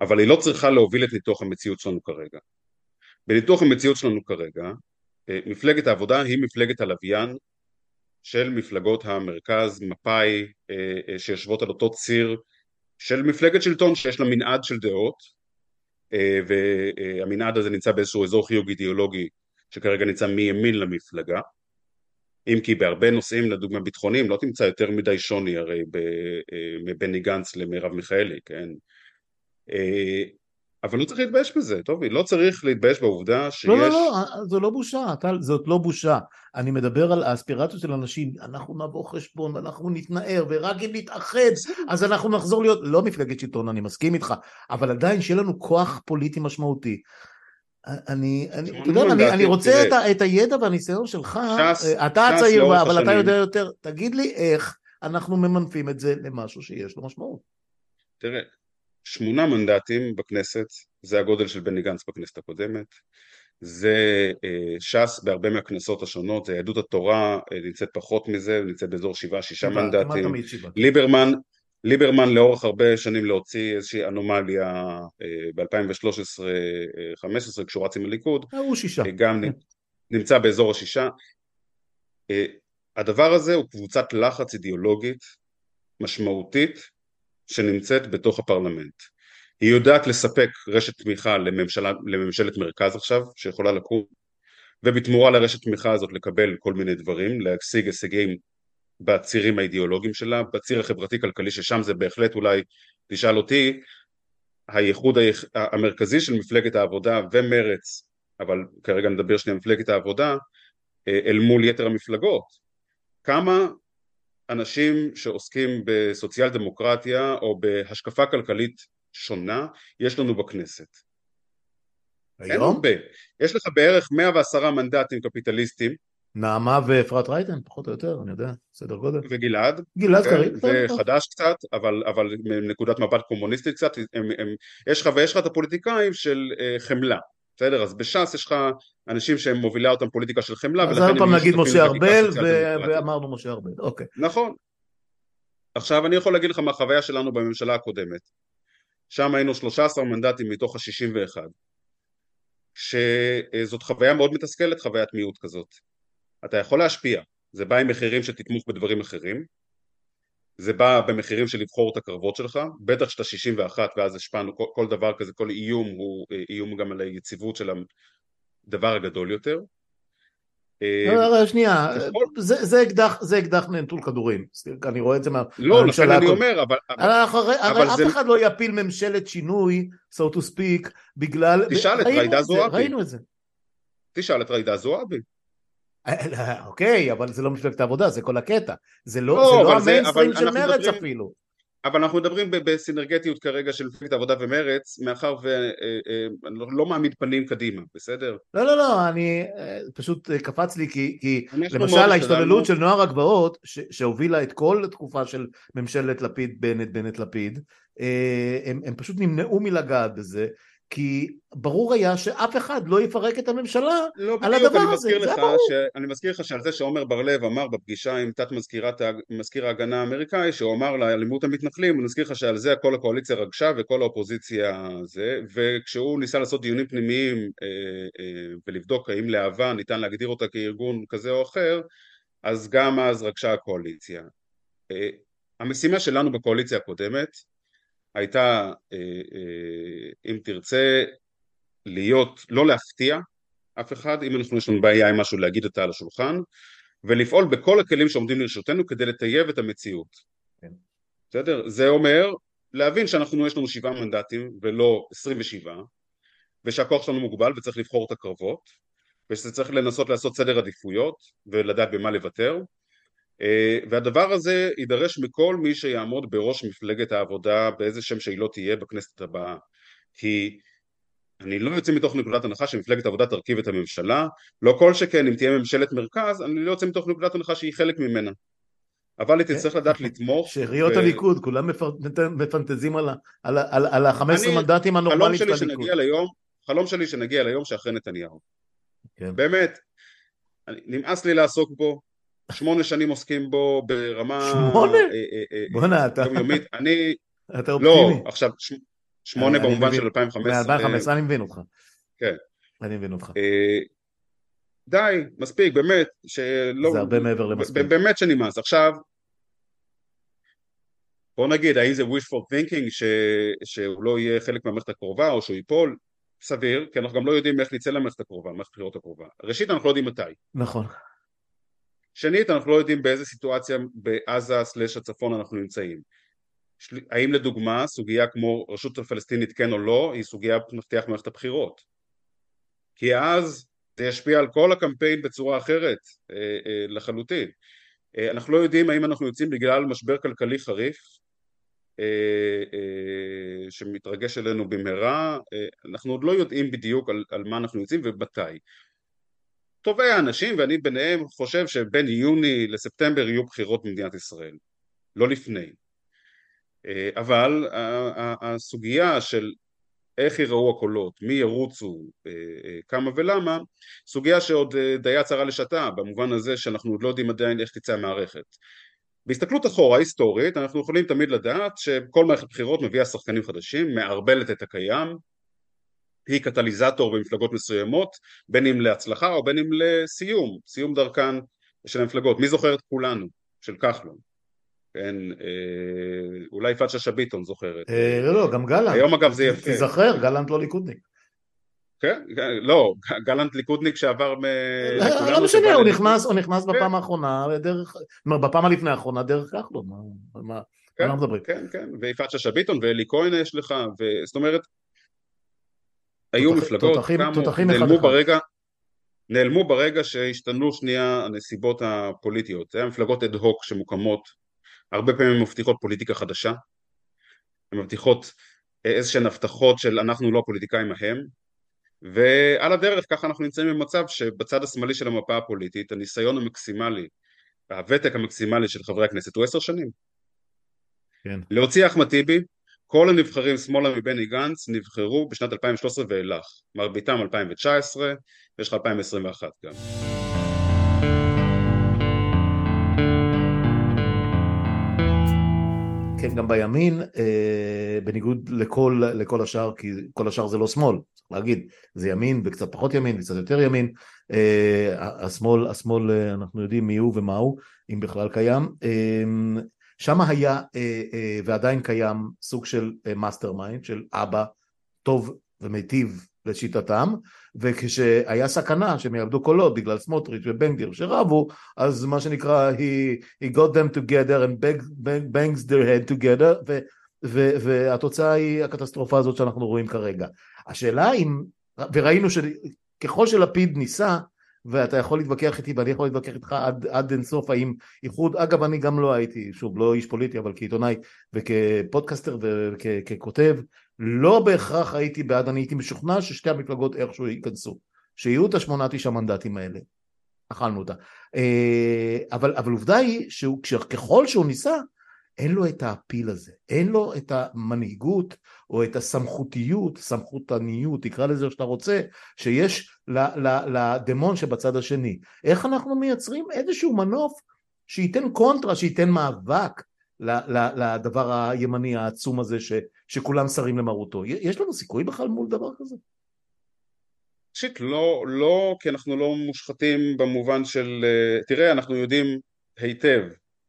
אבל היא לא צריכה להוביל את ניתוח המציאות שלנו כרגע. בניתוח המציאות שלנו כרגע, אה, מפלגת העבודה היא מפלגת הלוויין של מפלגות המרכז, מפא"י, אה, אה, שיושבות על אותו ציר של מפלגת שלטון שיש לה מנעד של דעות, והמנעד הזה נמצא באיזשהו אזור חיוג אידיאולוגי שכרגע נמצא מימין למפלגה. אם כי בהרבה נושאים לדוגמה ביטחוניים לא תמצא יותר מדי שוני הרי אה, מבני גנץ למרב מיכאלי כן? אה, אבל לא צריך להתבייש בזה, טובי, לא צריך להתבייש בעובדה שיש... לא, לא, לא, זו לא בושה, טל, זאת לא בושה. אני מדבר על האספירציות של אנשים, אנחנו נבוא חשבון, ואנחנו נתנער, ורק אם נתאחד, אז אנחנו נחזור להיות, לא מפלגת שלטון, אני מסכים איתך, אבל עדיין שיהיה לנו כוח פוליטי משמעותי. אני, אני, אתה יודע, אני, אני רוצה את, ה, את הידע והניסיון שלך, שס, אתה הצעיר, אבל אתה יודע יותר, תגיד לי איך אנחנו ממנפים את זה למשהו שיש לו משמעות. תראה, שמונה מנדטים בכנסת, זה הגודל של בני גנץ בכנסת הקודמת, זה אה, ש"ס בהרבה מהכנסות השונות, זה יהדות התורה אה, נמצאת פחות מזה, נמצאת באזור שבעה שישה מנדטים, ליברמן, ליברמן לאורך הרבה שנים להוציא איזושהי אנומליה אה, ב-2013-2015 כשהוא רץ עם הליכוד, הוא שישה, גם נמצא באזור השישה, הדבר הזה הוא קבוצת לחץ אידיאולוגית משמעותית שנמצאת בתוך הפרלמנט. היא יודעת לספק רשת תמיכה לממשלה, לממשלת מרכז עכשיו, שיכולה לקום, ובתמורה לרשת תמיכה הזאת לקבל כל מיני דברים, להשיג הישגים בצירים האידיאולוגיים שלה, בציר החברתי-כלכלי ששם זה בהחלט אולי, תשאל אותי, הייחוד המרכזי של מפלגת העבודה ומרץ, אבל כרגע נדבר שנייה מפלגת העבודה, אה, אל מול יתר המפלגות. כמה אנשים שעוסקים בסוציאל דמוקרטיה או בהשקפה כלכלית שונה יש לנו בכנסת. היום? אין הרבה. יש לך בערך 110 מנדטים קפיטליסטים. נעמה ואפרת רייטן, פחות או יותר, אני יודע, סדר גודל. וגלעד. גלעד כן, קריב. זה חדש קצת, אבל, אבל מנקודת מבט קומוניסטית קצת, הם, הם, יש לך ויש לך את הפוליטיקאים של uh, חמלה. בסדר? אז בש"ס יש לך אנשים שהם מובילה אותם פוליטיקה של חמלה אז עוד פעם נגיד משה ארבל ואמרנו משה ארבל, אוקיי. נכון. עכשיו אני יכול להגיד לך מהחוויה שלנו בממשלה הקודמת שם היינו 13 מנדטים מתוך ה-61 שזאת חוויה מאוד מתסכלת חוויית מיעוט כזאת אתה יכול להשפיע זה בא עם מחירים שתתמוך בדברים אחרים זה בא במחירים של לבחור את הקרבות שלך, בטח שאתה 61 ואז השפענו, כל, כל דבר כזה, כל איום הוא אה, איום גם על היציבות של הדבר הגדול יותר. אה, שנייה, זה אקדח, זה אקדח נטול כדורים, אני רואה את זה מהממשלה. לא, לכן אני אומר, אבל... הרי אף אחד לא יפיל ממשלת שינוי, so to speak, בגלל... תשאל את ריידה זועבי. ראינו את זה. תשאל את ריידה זועבי. אוקיי, אבל זה לא מפלגת העבודה, זה כל הקטע. זה לא, לא, לא המיינסטרים של מרץ מדברים, אפילו. אבל אנחנו מדברים בסינרגטיות כרגע של מפלגת העבודה ומרץ, מאחר ואני אה, אה, לא, לא מעמיד פנים קדימה, בסדר? לא, לא, לא, אני אה, פשוט קפץ לי כי, כי למשל ההשתוללות של נוער הגבעות, שהובילה את כל התקופה של ממשלת לפיד, בנט, בנט, לפיד, הם, הם פשוט נמנעו מלגעת בזה, כי ברור היה שאף אחד לא יפרק את הממשלה לא על בדיוק, הדבר אני הזה, זה היה ברור. ש... אני מזכיר לך שעל זה שעומר בר לב אמר בפגישה עם תת מזכירת, מזכיר ההגנה האמריקאי, שהוא אמר לאלימות המתנחלים, אני מזכיר לך שעל זה כל הקואליציה רגשה וכל האופוזיציה זה, וכשהוא ניסה לעשות דיונים פנימיים אה, אה, ולבדוק האם להבה ניתן להגדיר אותה כארגון כזה או אחר, אז גם אז רגשה הקואליציה. אה, המשימה שלנו בקואליציה הקודמת הייתה, אה, אה, אם תרצה, להיות, לא להפתיע אף אחד, אם אנחנו יש לנו בעיה עם משהו להגיד אותה על השולחן, ולפעול בכל הכלים שעומדים לרשותנו כדי לטייב את המציאות. כן. בסדר? זה אומר להבין שאנחנו יש לנו שבעה מנדטים ולא עשרים ושבעה, ושהכוח שלנו מוגבל וצריך לבחור את הקרבות, ושזה צריך לנסות לעשות סדר עדיפויות ולדעת במה לוותר, והדבר הזה יידרש מכל מי שיעמוד בראש מפלגת העבודה באיזה שם שהיא לא תהיה בכנסת הבאה. כי אני לא יוצא מתוך נקודת הנחה שמפלגת העבודה תרכיב את הממשלה, לא כל שכן אם תהיה ממשלת מרכז, אני לא יוצא מתוך נקודת הנחה שהיא חלק ממנה. אבל היא תצטרך לדעת לתמוך. שאריות ו- הליכוד, כולם מפנט- מפנטזים על על על- על ה-15 אני- מנדטים הנורמליים של הליכוד. ליום, חלום שלי שנגיע ליום שאחרי נתניהו. כן. באמת, אני- נמאס לי לעסוק בו, שמונה שנים עוסקים בו ברמה... שמונה? אה, אה, אה, בואנה, אתה יומיומית. אני, אתה לא, אופטימי. עכשיו, ש- שמונה במובן. של 2015. מ-2015 אני מבין אותך. כן. אני מבין אותך. די, מספיק, באמת, שלא... זה הרבה מעבר למספיק. באמת שנמאס. עכשיו, בוא נגיד, האם זה wishful thinking ש... שהוא לא יהיה חלק מהמערכת הקרובה או שהוא ייפול? סביר, כי אנחנו גם לא יודעים איך נצא למערכת הקרובה, למערכת הבחירות הקרובה. ראשית, אנחנו לא יודעים מתי. נכון. שנית, אנחנו לא יודעים באיזה סיטואציה בעזה סלש הצפון אנחנו נמצאים. של... האם לדוגמה סוגיה כמו רשות הפלסטינית כן או לא היא סוגיה מפתח במערכת הבחירות. כי אז זה ישפיע על כל הקמפיין בצורה אחרת אה, אה, לחלוטין. אה, אנחנו לא יודעים האם אנחנו יוצאים בגלל משבר כלכלי חריף אה, אה, שמתרגש עלינו במהרה. אה, אנחנו עוד לא יודעים בדיוק על, על מה אנחנו יוצאים ומתי טובי האנשים ואני ביניהם חושב שבין יוני לספטמבר יהיו בחירות במדינת ישראל לא לפני אה, אבל הסוגיה של איך יראו הקולות, מי ירוצו, אה, אה, כמה ולמה, סוגיה שעוד די צרה לשעתה, במובן הזה שאנחנו עוד לא יודעים עדיין איך תצא המערכת. בהסתכלות אחורה היסטורית אנחנו יכולים תמיד לדעת שכל מערכת בחירות מביאה שחקנים חדשים, מערבלת את הקיים, היא קטליזטור במפלגות מסוימות, בין אם להצלחה או בין אם לסיום, סיום דרכן של המפלגות. מי זוכר את כולנו? של כחלון. כן, אה, אולי יפעת שאשא ביטון זוכרת. אה, לא, לא, גם גלנט. היום אגב זה יפה. תיזכר, גלנט לא ליכודניק. כן, לא, גלנט ליכודניק שעבר מ... לכולנו לא משנה, הוא. נכנס, הוא נכנס כן. בפעם האחרונה דרך, כלומר, בפעם הלפני האחרונה דרך כחלון, מה- מה כן, מדברים? כן, כן, ויפעת שאשא ביטון ואלי כהן יש לך, ו- זאת אומרת, היו מפלגות, תותחים- קמו, תותחים נעלמו. ברגע, נעלמו ברגע שהשתנו שנייה הנסיבות הפוליטיות, זה היה מפלגות אד הוק שמוקמות, הרבה פעמים מבטיחות פוליטיקה חדשה, הן מבטיחות איזה שהן הבטחות של אנחנו לא הפוליטיקאים ההם, ועל הדרך ככה אנחנו נמצאים במצב שבצד השמאלי של המפה הפוליטית הניסיון המקסימלי, הוותק המקסימלי של חברי הכנסת הוא עשר שנים. כן. להוציא אחמד טיבי, כל הנבחרים שמאלה מבני גנץ נבחרו בשנת 2013 ואילך, מרביתם 2019 ויש לך 2021 גם. כן, גם בימין, אה, בניגוד לכל, לכל השאר, כי כל השאר זה לא שמאל, צריך להגיד, זה ימין וקצת פחות ימין וקצת יותר ימין, אה, השמאל, השמאל, אה, אנחנו יודעים מי הוא ומה הוא, אם בכלל קיים, אה, שם היה אה, אה, ועדיין קיים סוג של mastermind, של אבא טוב ומיטיב לשיטתם, וכשהיה סכנה שהם יאבדו קולות בגלל סמוטריץ' ובן גביר שרבו, אז מה שנקרא, he, he got them together and bang, bang, bangs their head together, ו, ו, והתוצאה היא הקטסטרופה הזאת שאנחנו רואים כרגע. השאלה אם, וראינו שככל שלפיד ניסה, ואתה יכול להתווכח איתי ואני יכול להתווכח איתך עד, עד אינסוף האם איחוד, אגב אני גם לא הייתי, שוב לא איש פוליטי אבל כעיתונאי וכפודקאסטר וככותב, לא בהכרח הייתי בעד, אני הייתי משוכנע ששתי המפלגות איכשהו ייכנסו, שיהיו את השמונה תשעה מנדטים האלה, אכלנו אותה, אבל, אבל עובדה היא שככל שהוא ניסה אין לו את האפיל הזה, אין לו את המנהיגות או את הסמכותיות, סמכותניות, תקרא לזה איך שאתה רוצה, שיש לדמון שבצד השני. איך אנחנו מייצרים איזשהו מנוף שייתן קונטרה, שייתן מאבק לדבר הימני העצום הזה ש, שכולם שרים למרותו. יש לנו סיכוי בכלל מול דבר כזה? ראשית, לא, לא, כי אנחנו לא מושחתים במובן של, אה, תראה, אנחנו יודעים היטב,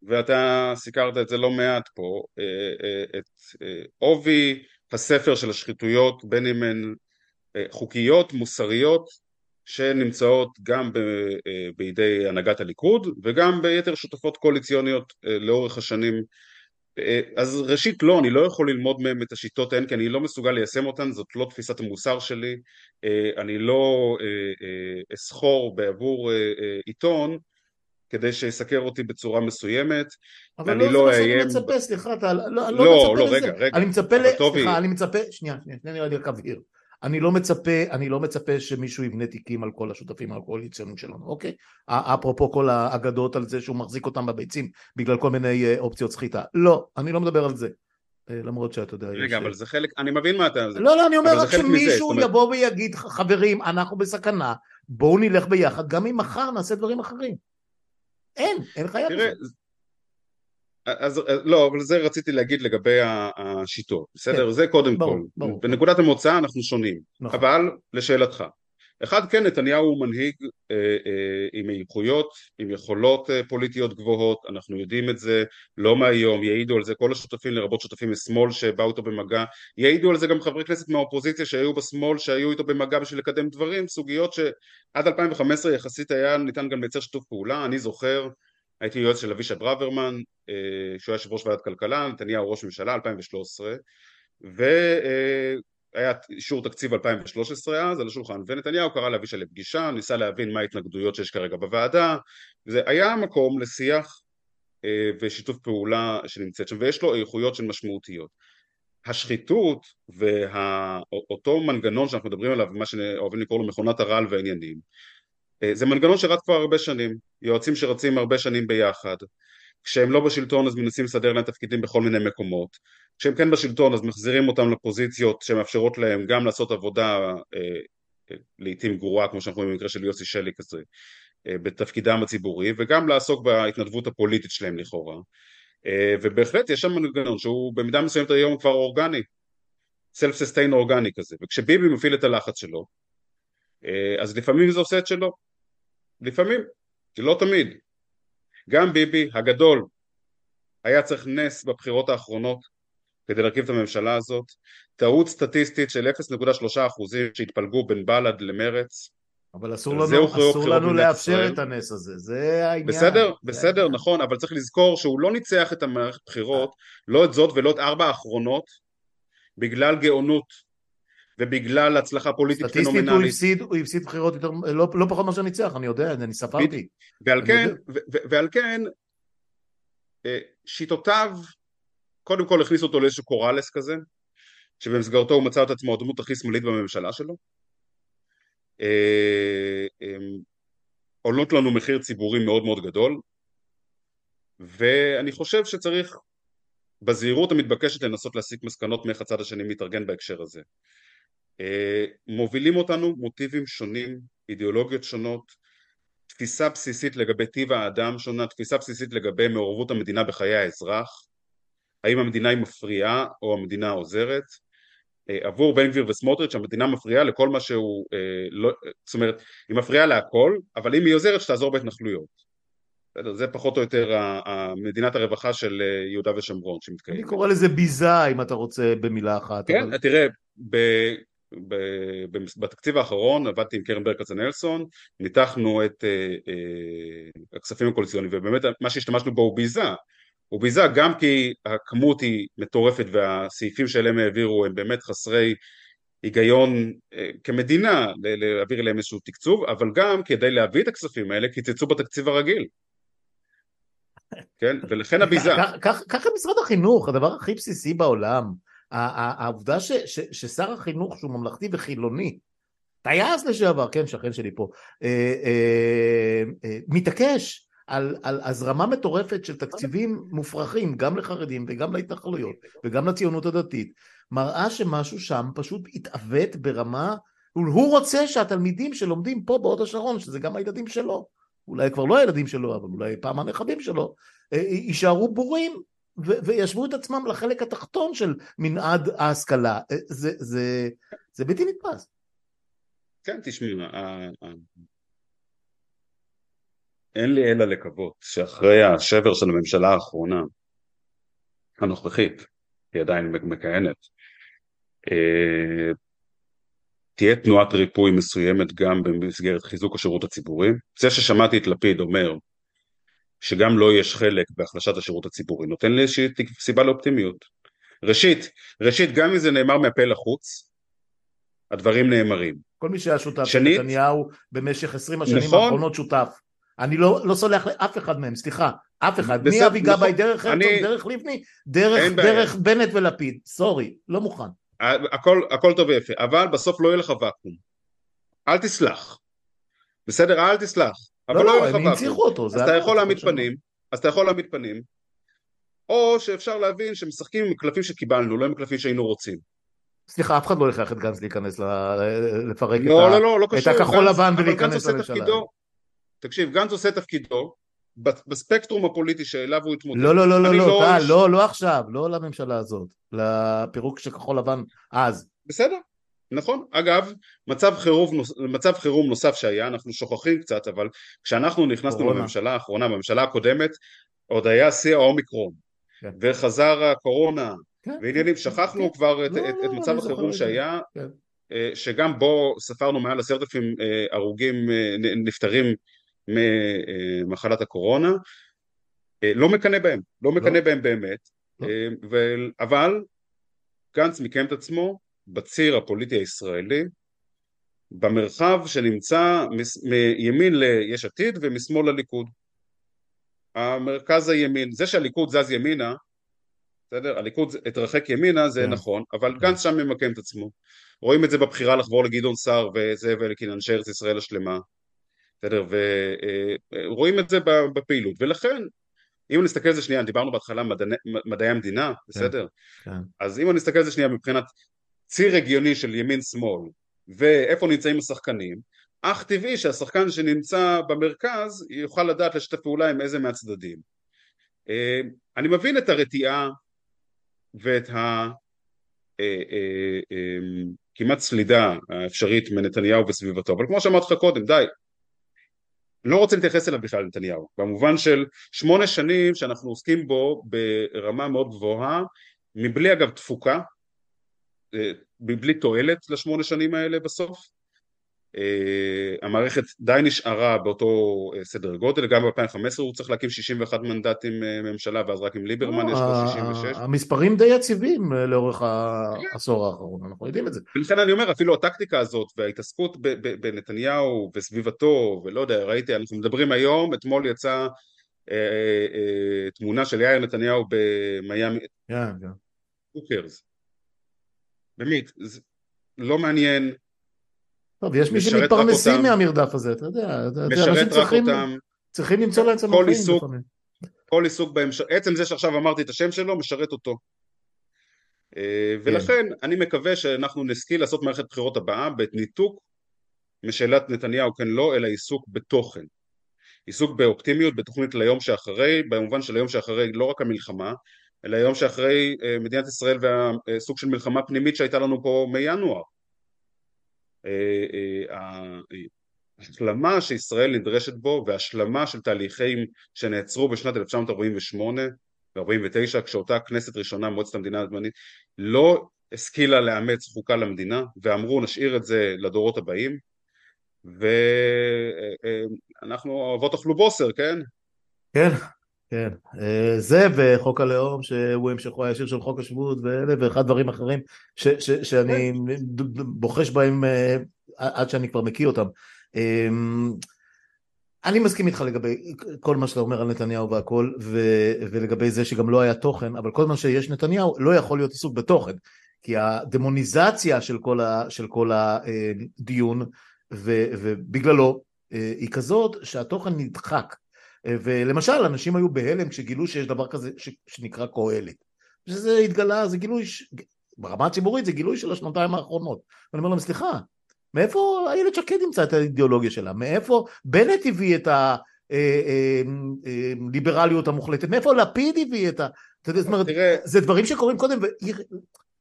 ואתה סיקרת את זה לא מעט פה, אה, אה, את עובי הספר של השחיתויות, בין אם הן חוקיות, מוסריות, שנמצאות גם ב, בידי הנהגת הליכוד וגם ביתר שותפות קואליציוניות לאורך השנים. אה, אז ראשית לא, אני לא יכול ללמוד מהם את השיטות האלה כי אני לא מסוגל ליישם אותן, זאת לא תפיסת המוסר שלי, אה, אני לא אה, אסחור בעבור עיתון כדי שיסקר אותי בצורה מסוימת, אבל לא, לא זה מה שאני מצפה, סליחה, אתה לא, לא, לא, לא רגע, רגע, אני מצפה, סליחה, אני מצפה, שנייה, שנייה, לי רק אבהיר, אני לא מצפה, אני לא מצפה שמישהו יבנה תיקים על כל השותפים הקואליציוניים שלנו, אוקיי? אפרופו כל האגדות על זה שהוא מחזיק אותם בביצים בגלל כל מיני אה, אופציות סחיטה. לא, אני לא מדבר על זה. אה, למרות שאתה יודע... רגע, אבל זה חלק, אני מבין מה אתה... לא, לא, אני אומר רק שמישהו יבוא ויגיד, חברים, אנחנו בסכנה, בואו נלך ביחד, גם אם מחר נעשה דברים אחרים. אין, אין חייב לזה. אז לא, אבל זה רציתי להגיד לגבי השיטות, בסדר? כן, זה קודם ברור, כל. ברור. בנקודת המוצא אנחנו שונים. נכון. אבל לשאלתך, אחד כן, נתניהו הוא מנהיג אה, אה, עם איכויות, עם יכולות אה, פוליטיות גבוהות, אנחנו יודעים את זה לא מהיום, יעידו על זה כל השותפים, לרבות שותפים משמאל שבאו איתו במגע, יעידו על זה גם חברי כנסת מהאופוזיציה שהיו בשמאל, שהיו איתו במגע בשביל לקדם דברים, סוגיות שעד 2015 יחסית היה ניתן גם לייצר שיתוף פעולה, אני זוכר הייתי יועץ של אבישי ברוורמן, אה, שהוא היה יושב ראש ועדת כלכלה, נתניהו ראש ממשלה 2013 והיה אישור תקציב 2013 אז על השולחן ונתניהו קרא לאבישי לפגישה, ניסה להבין מה ההתנגדויות שיש כרגע בוועדה זה היה מקום לשיח אה, ושיתוף פעולה שנמצאת שם ויש לו איכויות שהן משמעותיות. השחיתות ואותו מנגנון שאנחנו מדברים עליו, מה שאוהבים לקרוא לו מכונת הרעל והעניינים אה, זה מנגנון שרץ כבר הרבה שנים, יועצים שרצים הרבה שנים ביחד, כשהם לא בשלטון אז מנסים לסדר להם תפקידים בכל מיני מקומות, כשהם כן בשלטון אז מחזירים אותם לפוזיציות שמאפשרות להם גם לעשות עבודה אה, אה, לעיתים גרועה כמו שאנחנו רואים במקרה של יוסי שלי כזה אה, בתפקידם הציבורי וגם לעסוק בהתנדבות הפוליטית שלהם לכאורה. אה, ובהחלט יש שם מנגנון שהוא במידה מסוימת היום כבר אורגני סלף ססטיין אורגני כזה. וכשביבי מפעיל את הלחץ שלו אה, אז לפעמים זה עושה את שלו. לפעמים, לא תמיד. גם ביבי הגדול היה צריך נס בבחירות האחרונות כדי להרכיב את הממשלה הזאת, טעות סטטיסטית של 0.3 אחוזים שהתפלגו בין בל"ד למרץ. אבל אסור לנו, אסור לנו לאפשר ישראל. את הנס הזה, זה העניין. בסדר, זה בסדר, העניין. נכון, אבל צריך לזכור שהוא לא ניצח את המערכת בחירות, לא את זאת ולא את ארבע האחרונות, בגלל גאונות ובגלל הצלחה פוליטית פנומנלית. סטטיסטית הוא הפסיד, הוא הפסיד בחירות יותר, לא, לא פחות מאשר ניצח, אני יודע, אני ספרתי. ועל כן, ועל כן, אה, שיטותיו, קודם כל הכניסו אותו לאיזשהו קוראלס כזה, שבמסגרתו הוא מצא את עצמו הדמות הכי שמאלית בממשלה שלו. אה, עולות לנו מחיר ציבורי מאוד מאוד גדול, ואני חושב שצריך בזהירות המתבקשת לנסות להסיק מסקנות מאיך הצד השני מתארגן בהקשר הזה. אה, מובילים אותנו מוטיבים שונים, אידיאולוגיות שונות, תפיסה בסיסית לגבי טיב האדם שונה, תפיסה בסיסית לגבי מעורבות המדינה בחיי האזרח, האם המדינה היא מפריעה או המדינה עוזרת, אה, עבור בן גביר וסמוטריץ' המדינה מפריעה לכל מה שהוא, אה, לא, זאת אומרת היא מפריעה להכל אבל אם היא עוזרת שתעזור בהתנחלויות זה פחות או יותר מדינת הרווחה של יהודה ושומרון שמתקיים. אני קורא לזה ביזה אם אתה רוצה במילה אחת. כן, אבל... תראה, בתקציב האחרון עבדתי עם קרן ברל כצנלסון, ניתחנו את אה, אה, הכספים הקואליציוניים ובאמת מה שהשתמשנו בו הוא ביזה, הוא ביזה גם כי הכמות היא מטורפת והסעיפים שאליהם העבירו הם באמת חסרי היגיון אה, כמדינה להעביר אליהם איזשהו תקצוב, אבל גם כדי להביא את הכספים האלה קיצצו בתקציב הרגיל. כן, ולכן הביזה. ככה משרד החינוך, הדבר הכי בסיסי בעולם. העובדה ש, ש, ששר החינוך שהוא ממלכתי וחילוני, טייס לשעבר, כן, שכן שלי פה, אה, אה, אה, מתעקש על, על הזרמה מטורפת של תקציבים מופרכים גם לחרדים וגם להתנחלויות וגם לציונות הדתית מראה שמשהו שם פשוט התעוות ברמה הוא רוצה שהתלמידים שלומדים פה בהוד השרון שזה גם הילדים שלו אולי כבר לא הילדים שלו אבל אולי פעם הנכדים שלו אה, יישארו בורים וישבו את עצמם לחלק התחתון של מנעד ההשכלה אה, זה, זה, זה בלתי נתפס כן תשמעו אין לי אלא לקוות שאחרי השבר של הממשלה האחרונה, הנוכחית, היא עדיין מכהנת, אה, תהיה תנועת ריפוי מסוימת גם במסגרת חיזוק השירות הציבורי. זה ששמעתי את לפיד אומר שגם לו לא יש חלק בהחלשת השירות הציבורי, נותן לי איזושהי סיבה לאופטימיות. ראשית, ראשית, גם אם זה נאמר מהפה לחוץ, הדברים נאמרים. כל מי שהיה שותף של נתניהו במשך עשרים השנים נכון, האחרונות שותף. אני לא, לא סולח לאף אחד מהם, סליחה, אף אחד, מאבי גבאי נכון, דרך הרצוג, דרך לבני, דרך, דרך בנט ולפיד, סורי, לא מוכן. הכל, הכל טוב ויפה, אבל בסוף לא יהיה לך ואקום. אל תסלח. בסדר? אל תסלח. אבל לא, לא, לא הם הנציחו אותו. אז אתה יכול להעמיד פנים, אז אתה יכול להעמיד פנים, או שאפשר להבין שמשחקים עם קלפים שקיבלנו, לא עם קלפים שהיינו רוצים. סליחה, אף אחד לא ילך את גנץ להיכנס, לפרק לא, את, לא, לא, לא את הכחול לבן ולהיכנס לממשלה. תקשיב, גנץ עושה תפקידו בספקטרום הפוליטי שאליו הוא התמודד. לא, לא, לא, לא, לא, טל, לא, לא עכשיו, לא לממשלה הזאת, לפירוק של כחול לבן אז. בסדר, נכון. אגב, מצב חירום, מצב חירום נוסף שהיה, אנחנו שוכחים קצת, אבל כשאנחנו נכנסנו קורונה. לממשלה האחרונה, בממשלה הקודמת, עוד היה שיא האומיקרון, כן. וחזר הקורונה, כן, ועניינים, כן, שכחנו כן. כבר לא, את, לא, את, את מצב החירום שהיה, כן. אה, שגם בו ספרנו מעל עשרת אלפים אה, הרוגים אה, נפטרים ממחלת הקורונה, לא מקנא בהם, לא מקנא לא. בהם באמת, לא. אבל גנץ מקיים את עצמו בציר הפוליטי הישראלי, במרחב שנמצא מימין ליש עתיד ומשמאל לליכוד. המרכז הימין, זה שהליכוד זז ימינה, בסדר? הליכוד התרחק ימינה זה כן. נכון, אבל כן. גנץ שם ממקם את עצמו. רואים את זה בבחירה לחבור לגדעון סער וזאב אלקין, אנשי ארץ ישראל השלמה. בסדר? ורואים אה, את זה בפעילות, ולכן אם נסתכל על זה שנייה, דיברנו בהתחלה מדעי, מדעי המדינה, בסדר? כן, כן. אז אם נסתכל על זה שנייה מבחינת ציר הגיוני של ימין שמאל ואיפה נמצאים השחקנים, אך טבעי שהשחקן שנמצא במרכז יוכל לדעת לשתף פעולה עם איזה מהצדדים. אה, אני מבין את הרתיעה ואת ה... אה, כמעט סלידה האפשרית מנתניהו וסביבתו, אבל כמו שאמרתי לך קודם, די, לא רוצה להתייחס אליו בכלל נתניהו, במובן של שמונה שנים שאנחנו עוסקים בו ברמה מאוד גבוהה, מבלי אגב תפוקה, אה, מבלי תועלת לשמונה שנים האלה בסוף, Uh, המערכת די נשארה באותו uh, סדר גודל, גם ב-2015 הוא צריך להקים 61 מנדטים ממשלה ואז רק עם ליברמן יש לו 66. המספרים די יציבים לאורך העשור האחרון, אנחנו יודעים את זה. ולכן אני אומר, אפילו הטקטיקה הזאת וההתעסקות בנתניהו וסביבתו, ולא יודע, ראיתי, אנחנו מדברים היום, אתמול יצאה תמונה של יאיר נתניהו במיאמי. כן, כן. באמת, לא מעניין טוב, יש מי שמתפרנסים מהמרדף הזה, אתה יודע, משרת רק צריכים, אותם, צריכים למצוא להם צמחים לפעמים. כל עיסוק בהם, עצם זה שעכשיו אמרתי את השם שלו, משרת אותו. אה, כן. ולכן אני מקווה שאנחנו נשכיל לעשות מערכת בחירות הבאה בניתוק משאלת נתניהו כן לא, אלא עיסוק בתוכן. עיסוק באופטימיות, בתוכנית ליום שאחרי, במובן של היום שאחרי לא רק המלחמה, אלא היום שאחרי אה, מדינת ישראל והסוג של מלחמה פנימית שהייתה לנו פה מינואר. אה, אה, ההשלמה שישראל נדרשת בו והשלמה של תהליכים שנעצרו בשנת 1948 ו-49 כשאותה כנסת ראשונה מועצת המדינה הזמנית לא השכילה לאמץ חוקה למדינה ואמרו נשאיר את זה לדורות הבאים ואנחנו אוהבות אכלו בוסר כן? כן כן, אה, זה וחוק הלאום שהוא המשכו הישיר של חוק השבות ואחד דברים אחרים ש, ש, שאני כן. בוחש בהם אה, עד שאני כבר מכיר אותם. אמ, אני מסכים איתך לגבי כל מה שאתה אומר על נתניהו והכל ו, ולגבי זה שגם לא היה תוכן, אבל כל מה שיש נתניהו לא יכול להיות עיסוק בתוכן, כי הדמוניזציה של כל, ה, של כל הדיון ו, ובגללו אה, היא כזאת שהתוכן נדחק ולמשל אנשים היו בהלם כשגילו שיש דבר כזה ש, שנקרא קהלת שזה התגלה, זה גילוי, ברמה הציבורית זה גילוי של השנתיים האחרונות ואני אומר להם סליחה מאיפה איילת שקד ימצא את האידיאולוגיה שלה? מאיפה בנט הביא את הליברליות אה, אה, המוחלטת? מאיפה לפיד הביא את ה... אתה יודע, זאת אומרת, זה דברים שקורים קודם,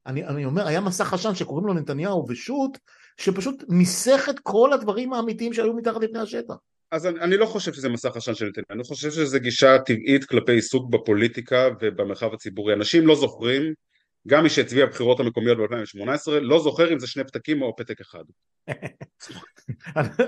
אני, אני אומר, היה מסך עשן שקוראים לו נתניהו ושות' שפשוט מיסך את כל הדברים האמיתיים שהיו מתחת לפני השטח. אז אני, אני לא חושב שזה מסך עשן של נתניהו, אני חושב שזה גישה טבעית כלפי עיסוק בפוליטיקה ובמרחב הציבורי. אנשים לא זוכרים גם מי שהצביע בבחירות המקומיות ב-2018 לא זוכר אם זה שני פתקים או פתק אחד.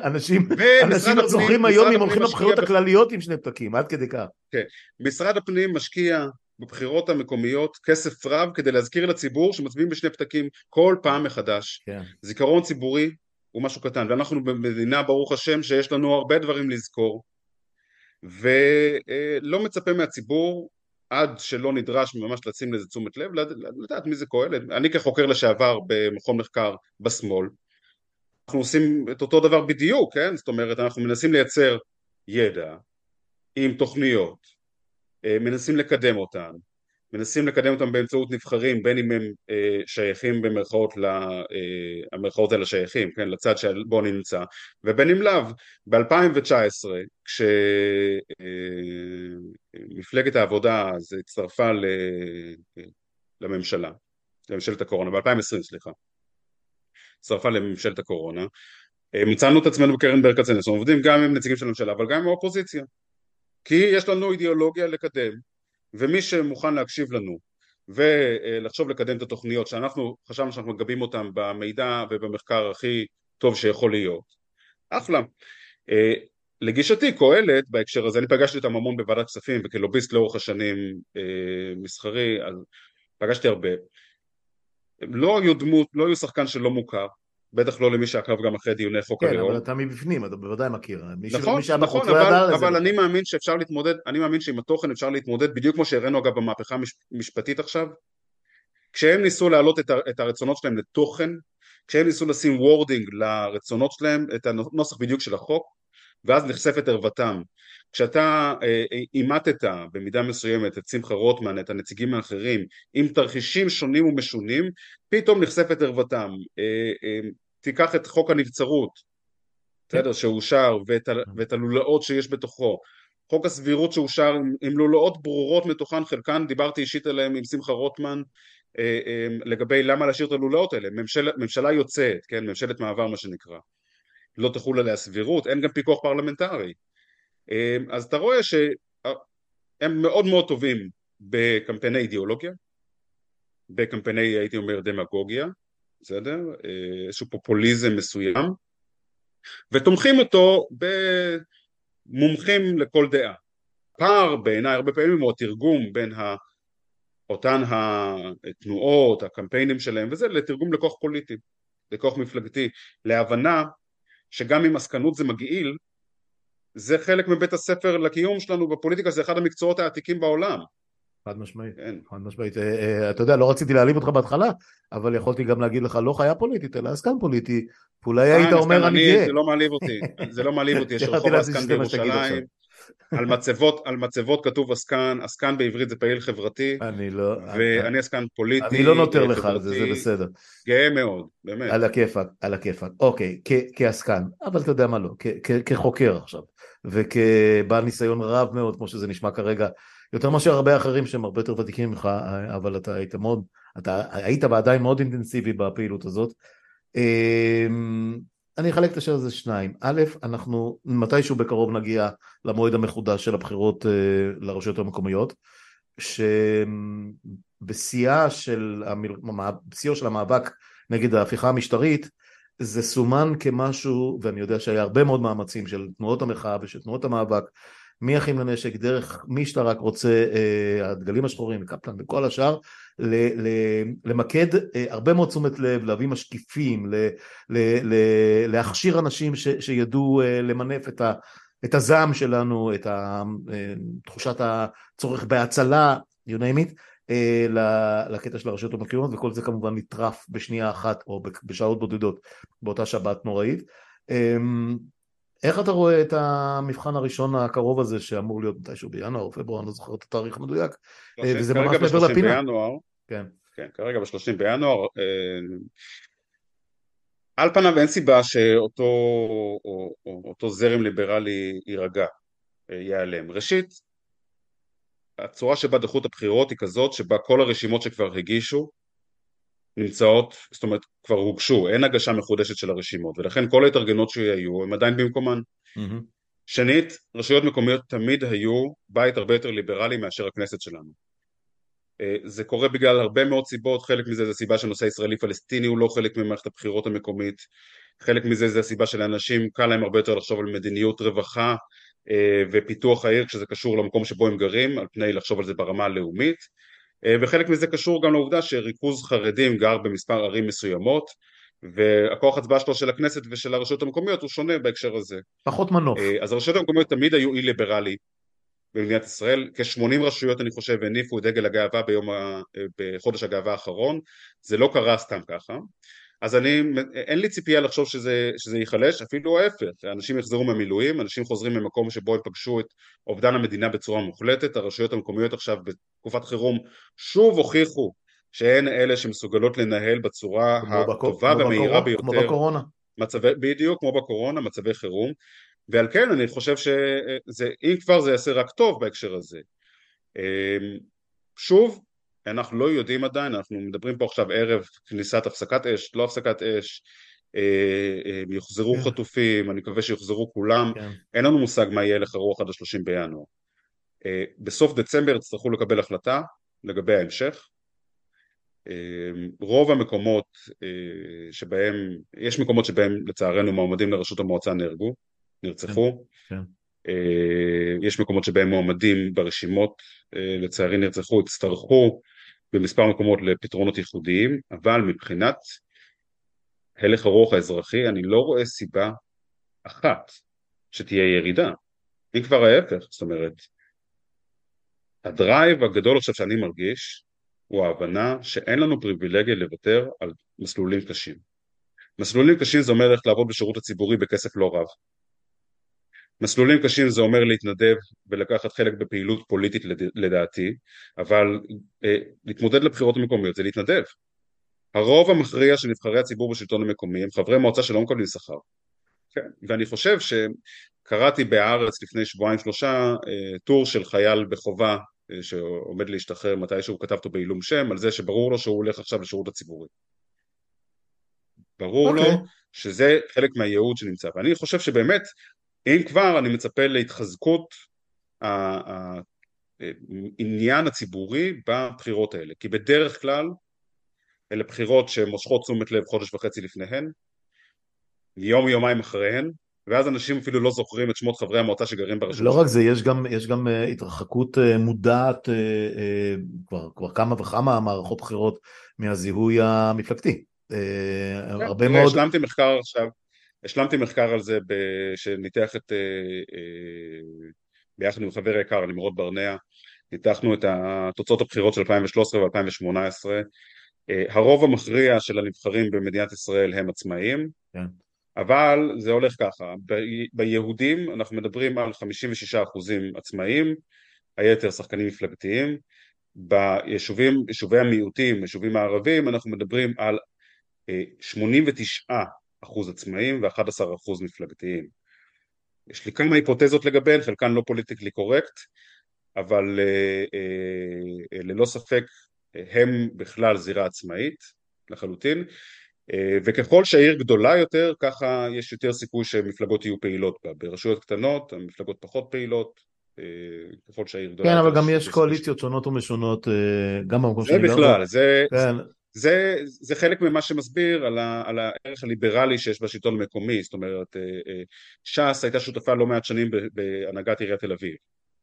אנשים, אנשים לא זוכרים היום אם הולכים לבחירות הכלליות עם שני פתקים, עד כדי כך. כן, משרד הפנים משקיע בבחירות המקומיות כסף רב כדי להזכיר לציבור שמצביעים בשני פתקים כל פעם מחדש. כן. זיכרון ציבורי הוא משהו קטן, ואנחנו במדינה ברוך השם שיש לנו הרבה דברים לזכור, ולא מצפה מהציבור עד שלא נדרש ממש לשים לזה תשומת לב, לדעת מי זה קהלת. אני כחוקר לשעבר במכון מחקר בשמאל, אנחנו עושים את אותו דבר בדיוק, כן? זאת אומרת, אנחנו מנסים לייצר ידע עם תוכניות, אה, מנסים לקדם אותן, מנסים לקדם אותם באמצעות נבחרים בין אם הם אה, שייכים במרכאות, ל, אה, המרכאות האלה שייכים, כן, לצד שבו נמצא, ובין אם לאו. ב-2019 כשמפלגת אה, העבודה אז הצטרפה ל, לממשלה, לממשלת הקורונה, ב-2020 סליחה, הצטרפה לממשלת הקורונה, אה, מצאנו את עצמנו בקרן ברל כצנלסון, עובדים גם עם נציגים של הממשלה אבל גם עם האופוזיציה. כי יש לנו אידיאולוגיה לקדם ומי שמוכן להקשיב לנו ולחשוב לקדם את התוכניות שאנחנו חשבנו שאנחנו מגבים אותן במידע ובמחקר הכי טוב שיכול להיות, אחלה. אה, לגישתי קהלת בהקשר הזה, אני פגשתי אותם המון בוועדת כספים וכלוביסט לאורך השנים אה, מסחרי, אז פגשתי הרבה. הם לא היו דמות, לא היו שחקן שלא מוכר, בטח לא למי שעקב גם אחרי דיוני חוק כן, הלאום. כן, אבל אתה מבפנים, אתה בוודאי מכיר. נכון, נכון, לא אבל, אבל אני מאמין שאפשר להתמודד, אני מאמין שעם התוכן אפשר להתמודד, בדיוק כמו שהראינו אגב במהפכה המשפטית עכשיו, כשהם ניסו להעלות את, את הרצונות שלהם לתוכן, כשהם ניסו לשים wording לרצונות שלהם, את הנוסח בדיוק של החוק, ואז נחשפת ערוותם. כשאתה אה, אימתת במידה מסוימת את שמחה רוטמן, את הנציגים האחרים, עם תרחישים שונים ומשונים, פתאום נחשפת ערוותם. אה, אה, תיקח את חוק הנבצרות, בסדר, שאושר, ואת, ואת הלולאות שיש בתוכו. חוק הסבירות שאושר עם, עם לולאות ברורות מתוכן, חלקן דיברתי אישית עליהן עם שמחה רוטמן לגבי למה להשאיר את הלולאות האלה. ממשל, ממשלה יוצאת, כן, ממשלת מעבר מה שנקרא. לא תחול עליה סבירות, אין גם פיקוח פרלמנטרי. אמ, אז אתה רואה שהם מאוד מאוד טובים בקמפייני אידיאולוגיה, בקמפייני הייתי אומר דמגוגיה, בסדר? אה, איזשהו פופוליזם מסוים, ותומכים אותו במומחים לכל דעה. פער בעיניי הרבה פעמים הוא התרגום בין. אותן התנועות, הקמפיינים שלהם וזה, לתרגום לכוח פוליטי, לכוח מפלגתי, להבנה שגם אם עסקנות זה מגעיל, זה חלק מבית הספר לקיום שלנו בפוליטיקה, זה אחד המקצועות העתיקים בעולם. חד משמעית, כן. חד משמעית. אה, אה, אתה יודע, לא רציתי להעליב אותך בהתחלה, אבל יכולתי גם להגיד לך, לא חיה פוליטית, אלא עסקן פוליטי. אולי היית אומר אני גאה. זה לא מעליב אותי, זה לא מעליב אותי, יש רחוב עסקן בירושלים. על מצבות, על מצבות כתוב עסקן, עסקן בעברית זה פעיל חברתי, אני לא, ואני עסקן פוליטי, אני לא נותר לך על זה, זה בסדר, גאה מאוד, באמת, על הכיפאק, על הכיפאק, אוקיי, כעסקן, אבל אתה יודע מה לא, כחוקר עכשיו, וכבעל ניסיון רב מאוד, כמו שזה נשמע כרגע, יותר מאשר הרבה אחרים שהם הרבה יותר ותיקים ממך, אבל אתה היית מאוד, אתה היית ועדיין מאוד אינטנסיבי בפעילות הזאת. אני אחלק את השאלה הזה שניים. א', אנחנו מתישהו בקרוב נגיע למועד המחודש של הבחירות uh, לרשויות המקומיות, שבשיאה של, המל... של המאבק נגד ההפיכה המשטרית, זה סומן כמשהו, ואני יודע שהיה הרבה מאוד מאמצים של תנועות המחאה ושל תנועות המאבק, מאחים לנשק, דרך מי שאתה רק רוצה, uh, הדגלים השחורים, קפלן וכל השאר, למקד אה, הרבה מאוד תשומת לב, להביא משקיפים, להכשיר אנשים שידעו אה, למנף את, ה, את הזעם שלנו, את ה, אה, תחושת הצורך בהצלה, you name it, לקטע של הרשויות המקומיות, וכל זה כמובן נטרף בשנייה אחת או בשעות בודדות באותה שבת נוראית. איך אתה רואה את המבחן הראשון הקרוב הזה שאמור להיות מתישהו בינואר או פברואר, אני לא זוכר את התאריך המדויק, וזה ממש מעבר לפינה. בינואר, כן. כן, כרגע ב-30 בינואר, על פניו אין סיבה שאותו או, או, אותו זרם ליברלי יירגע, ייעלם. ראשית, הצורה שבה דחו את הבחירות היא כזאת שבה כל הרשימות שכבר הגישו נמצאות, זאת אומרת כבר הוגשו, אין הגשה מחודשת של הרשימות ולכן כל ההתארגנות שהיו הם עדיין במקומן. Mm-hmm. שנית, רשויות מקומיות תמיד היו בית הרבה יותר ליברלי מאשר הכנסת שלנו. אה, זה קורה בגלל הרבה מאוד סיבות, חלק מזה זה סיבה שנושא ישראלי פלסטיני הוא לא חלק ממערכת הבחירות המקומית, חלק מזה זה הסיבה שלאנשים קל להם הרבה יותר לחשוב על מדיניות רווחה אה, ופיתוח העיר כשזה קשור למקום שבו הם גרים, על פני לחשוב על זה ברמה הלאומית וחלק מזה קשור גם לעובדה שריכוז חרדים גר במספר ערים מסוימות והכוח הצבעה שלו של הכנסת ושל הרשויות המקומיות הוא שונה בהקשר הזה. פחות מנוף. אה, אז הרשויות המקומיות תמיד היו אי ליברלי במדינת ישראל, כ-80 רשויות אני חושב הניפו את דגל הגאווה ביום ה... בחודש הגאווה האחרון, זה לא קרה סתם ככה, אז אני, אין לי ציפייה לחשוב שזה, שזה ייחלש, אפילו ההפך, אנשים יחזרו מהמילואים, אנשים חוזרים ממקום שבו הם פגשו את אובדן המדינה בצורה מוחלטת, הרשויות המקומיות עכשיו בתקופת חירום שוב הוכיחו שהן אלה שמסוגלות לנהל בצורה הטובה והמהירה ביותר. כמו בקורונה. מצבי, בדיוק, כמו בקורונה, מצבי חירום, ועל כן אני חושב שאם כבר זה יעשה רק טוב בהקשר הזה. אמ, שוב, אנחנו לא יודעים עדיין, אנחנו מדברים פה עכשיו ערב כניסת הפסקת אש, לא הפסקת אש, אה, אה, יוחזרו כן. חטופים, אני מקווה שיוחזרו כולם, כן. אין לנו מושג מה יהיה לך רוח עד השלושים בינואר. אה, בסוף דצמבר יצטרכו לקבל החלטה לגבי ההמשך. רוב המקומות שבהם, יש מקומות שבהם לצערנו מועמדים לראשות המועצה נהרגו, נרצחו, כן, כן. יש מקומות שבהם מועמדים ברשימות לצערי נרצחו, הצטרכו במספר מקומות לפתרונות ייחודיים, אבל מבחינת הלך הרוח האזרחי אני לא רואה סיבה אחת שתהיה ירידה, אם כבר ההפך, זאת אומרת הדרייב הגדול עכשיו שאני מרגיש הוא ההבנה שאין לנו פריבילגיה לוותר על מסלולים קשים. מסלולים קשים זה אומר ללכת לעבוד בשירות הציבורי בכסף לא רב. מסלולים קשים זה אומר להתנדב ולקחת חלק בפעילות פוליטית לדעתי, אבל אה, להתמודד לבחירות המקומיות זה להתנדב. הרוב המכריע של נבחרי הציבור בשלטון המקומי הם חברי מועצה שלא מקבלים שכר. כן, ואני חושב שקראתי בהארץ לפני שבועיים שלושה אה, טור של חייל בחובה אה, שעומד להשתחרר מתי שהוא כתב אותו בעילום שם על זה שברור לו שהוא הולך עכשיו לשירות הציבורי. ברור okay. לו אוקיי. שזה חלק מהייעוד שנמצא ואני חושב שבאמת אם כבר אני מצפה להתחזקות העניין הציבורי בבחירות האלה כי בדרך כלל אלה בחירות שמושכות תשומת לב חודש וחצי לפניהן יום יומיים אחריהן ואז אנשים אפילו לא זוכרים את שמות חברי המועצה שגרים ברשות. לא רק זה, יש גם, יש גם uh, התרחקות uh, מודעת כבר, כבר כמה וכמה מערכות בחירות מהזיהוי המפלגתי. כן, הרבה מאוד... השלמתי מחקר עכשיו השלמתי מחקר על זה שניתח את, אה, אה, ביחד עם חבר יקר, נמרוד ברנע, ניתחנו את תוצאות הבחירות של 2013 ו-2018. אה, הרוב המכריע של הנבחרים במדינת ישראל הם עצמאים, כן. אבל זה הולך ככה, ב- ביהודים אנחנו מדברים על 56% עצמאים, היתר שחקנים מפלגתיים, ביישובים, יישובי המיעוטים, יישובים הערבים, אנחנו מדברים על 89 אחוז עצמאים ו-11 אחוז מפלגתיים. יש לי כמה היפותזות לגביהן, חלקן לא פוליטיקלי קורקט, אבל אה, אה, אה, ללא ספק הם בכלל זירה עצמאית לחלוטין, אה, וככל שהעיר גדולה יותר, ככה יש יותר סיכוי שמפלגות יהיו פעילות בה. ברשויות קטנות המפלגות פחות פעילות, אה, ככל שהעיר גדולה כן. כן, אבל גם יש קואליציות שונות ומשונות, אה, גם במקום שאני גר. זה בכלל, זה... כן. זה, זה חלק ממה שמסביר על, ה, על הערך הליברלי שיש בשלטון המקומי, זאת אומרת אה, אה, ש"ס הייתה שותפה לא מעט שנים בהנהגת עיריית תל אביב.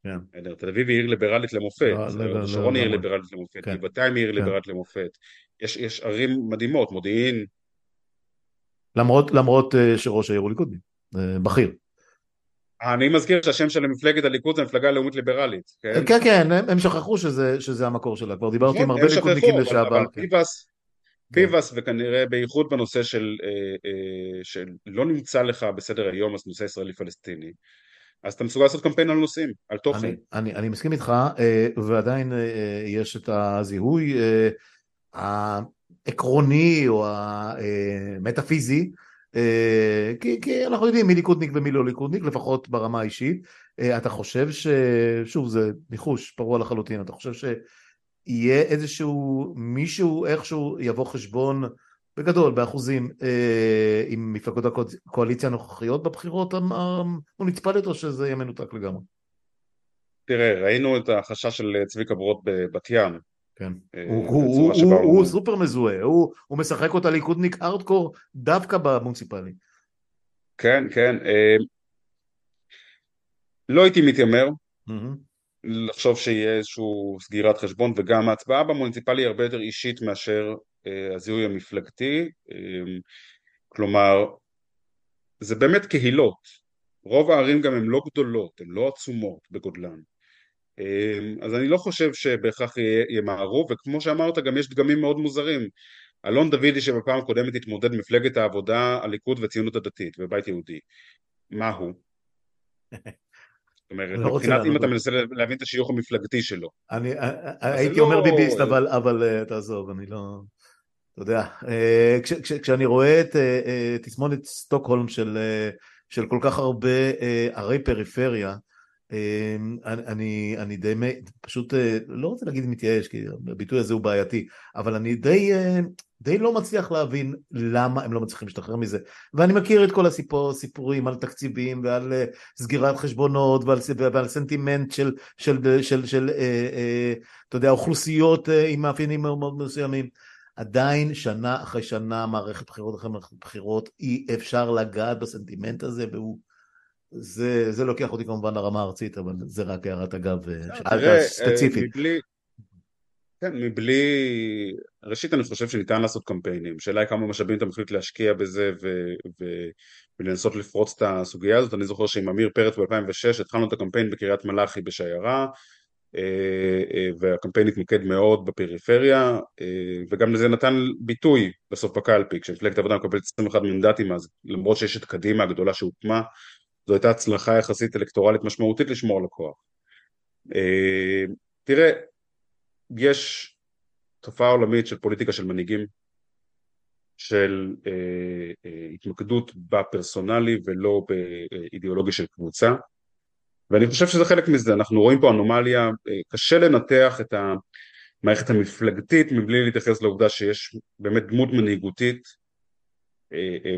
כן. תל אביב היא עיר ליברלית למופת, לא, לא, לא, שרון היא עיר ליברלית למופת, כן. גבעתיים היא עיר כן. ליברלית למופת, יש, יש ערים מדהימות, מודיעין. למרות, למרות אה, שראש העיר הוא ליכודני, בכיר. אני מזכיר שהשם של מפלגת הליכוד זה מפלגה לאומית ליברלית, כן? כן, כן, הם, הם שכחו שזה, שזה המקור שלה, כבר דיברתי עם הרבה ליכודניקים לשעבר. אבל כן. ביבס, ביבס וכנראה בייחוד בנושא של, של לא נמצא לך בסדר היום אז נושא ישראלי פלסטיני אז אתה מסוגל לעשות קמפיין על נושאים, על תוכן. אני, אני, אני מסכים איתך, ועדיין יש את הזיהוי העקרוני או המטאפיזי אה, כי, כי אנחנו יודעים מי ליכודניק ומי לא ליכודניק, לפחות ברמה האישית. אה, אתה חושב ש... שוב, זה ניחוש פרוע לחלוטין, אתה חושב שיהיה איזשהו מישהו איכשהו יבוא חשבון בגדול, באחוזים, אה, עם מפלגות הקואליציה הנוכחיות בבחירות המוניציפליות או שזה יהיה מנותק לגמרי? תראה, ראינו את החשש של צביקה ברוט בבת ים, כן. אה, הוא, הוא, הוא, הוא, הוא סופר מזוהה, הוא, הוא משחק אותה ליכודניק ארדקור דווקא במוניציפלי. כן, כן. אה, לא הייתי מתיימר mm-hmm. לחשוב שיהיה איזושהי סגירת חשבון, וגם ההצבעה במוניציפלי היא הרבה יותר אישית מאשר אה, הזיהוי המפלגתי. אה, כלומר, זה באמת קהילות. רוב הערים גם הן לא גדולות, הן לא עצומות בגודלן. אמ, אז אני לא חושב שבהכרח ימהרו, וכמו שאמרת גם יש דגמים מאוד מוזרים. אלון דוידי שבפעם הקודמת התמודד מפלגת העבודה, הליכוד והציונות הדתית ובית יהודי. מה הוא? זאת אומרת, לא מבחינת אם אתה מנסה להבין את השיוך המפלגתי שלו. אני הייתי אומר לא- ביביסט, אבל אה, תעזוב, אני לא... אתה יודע, אה, כשאני רואה את אה, תסמונת סטוקהולם של כל כך הרבה ערי פריפריה, אני, אני די, פשוט אה, לא רוצה להגיד מתייאש, כי הביטוי הזה הוא בעייתי, אבל אני די, אה, די לא מצליח להבין למה הם לא מצליחים להשתחרר מזה. ואני מכיר את כל הסיפורים על תקציבים ועל אה, סגירת חשבונות ועל, ועל סנטימנט של, של, של, של, של אתה יודע, אוכלוסיות עם מאפיינים מאוד מסוימים. עדיין שנה אחרי שנה, מערכת בחירות אחרי מערכת בחירות, אי אפשר לגעת בסנטימנט הזה, והוא זה, זה לוקח אותי כמובן לרמה הארצית, אבל זה רק הערת אגב, אה, שאלת אה, ספציפית. מבלי, כן, מבלי... ראשית אני חושב שניתן לעשות קמפיינים, שאלה היא כמה משאבים אתה מחליט להשקיע בזה ו... ו... ולנסות לפרוץ את הסוגיה הזאת. אני זוכר שעם עמיר פרץ ב-2006 התחלנו את הקמפיין בקריית מלאכי בשיירה, אה, והקמפיין התמקד מאוד בפריפריה, וגם לזה נתן ביטוי בסוף בקלפי, כשמפלגת העבודה מקבלת 21 מנדטים אז למרות שיש את קדימה הגדולה שהוקמה זו הייתה הצלחה יחסית אלקטורלית משמעותית לשמור על הכוח. אה, תראה, יש תופעה עולמית של פוליטיקה של מנהיגים, של אה, אה, התמקדות בפרסונלי ולא באידיאולוגיה של קבוצה, ואני חושב שזה חלק מזה, אנחנו רואים פה אנומליה, קשה לנתח את המערכת המפלגתית מבלי להתייחס לעובדה שיש באמת דמות מנהיגותית.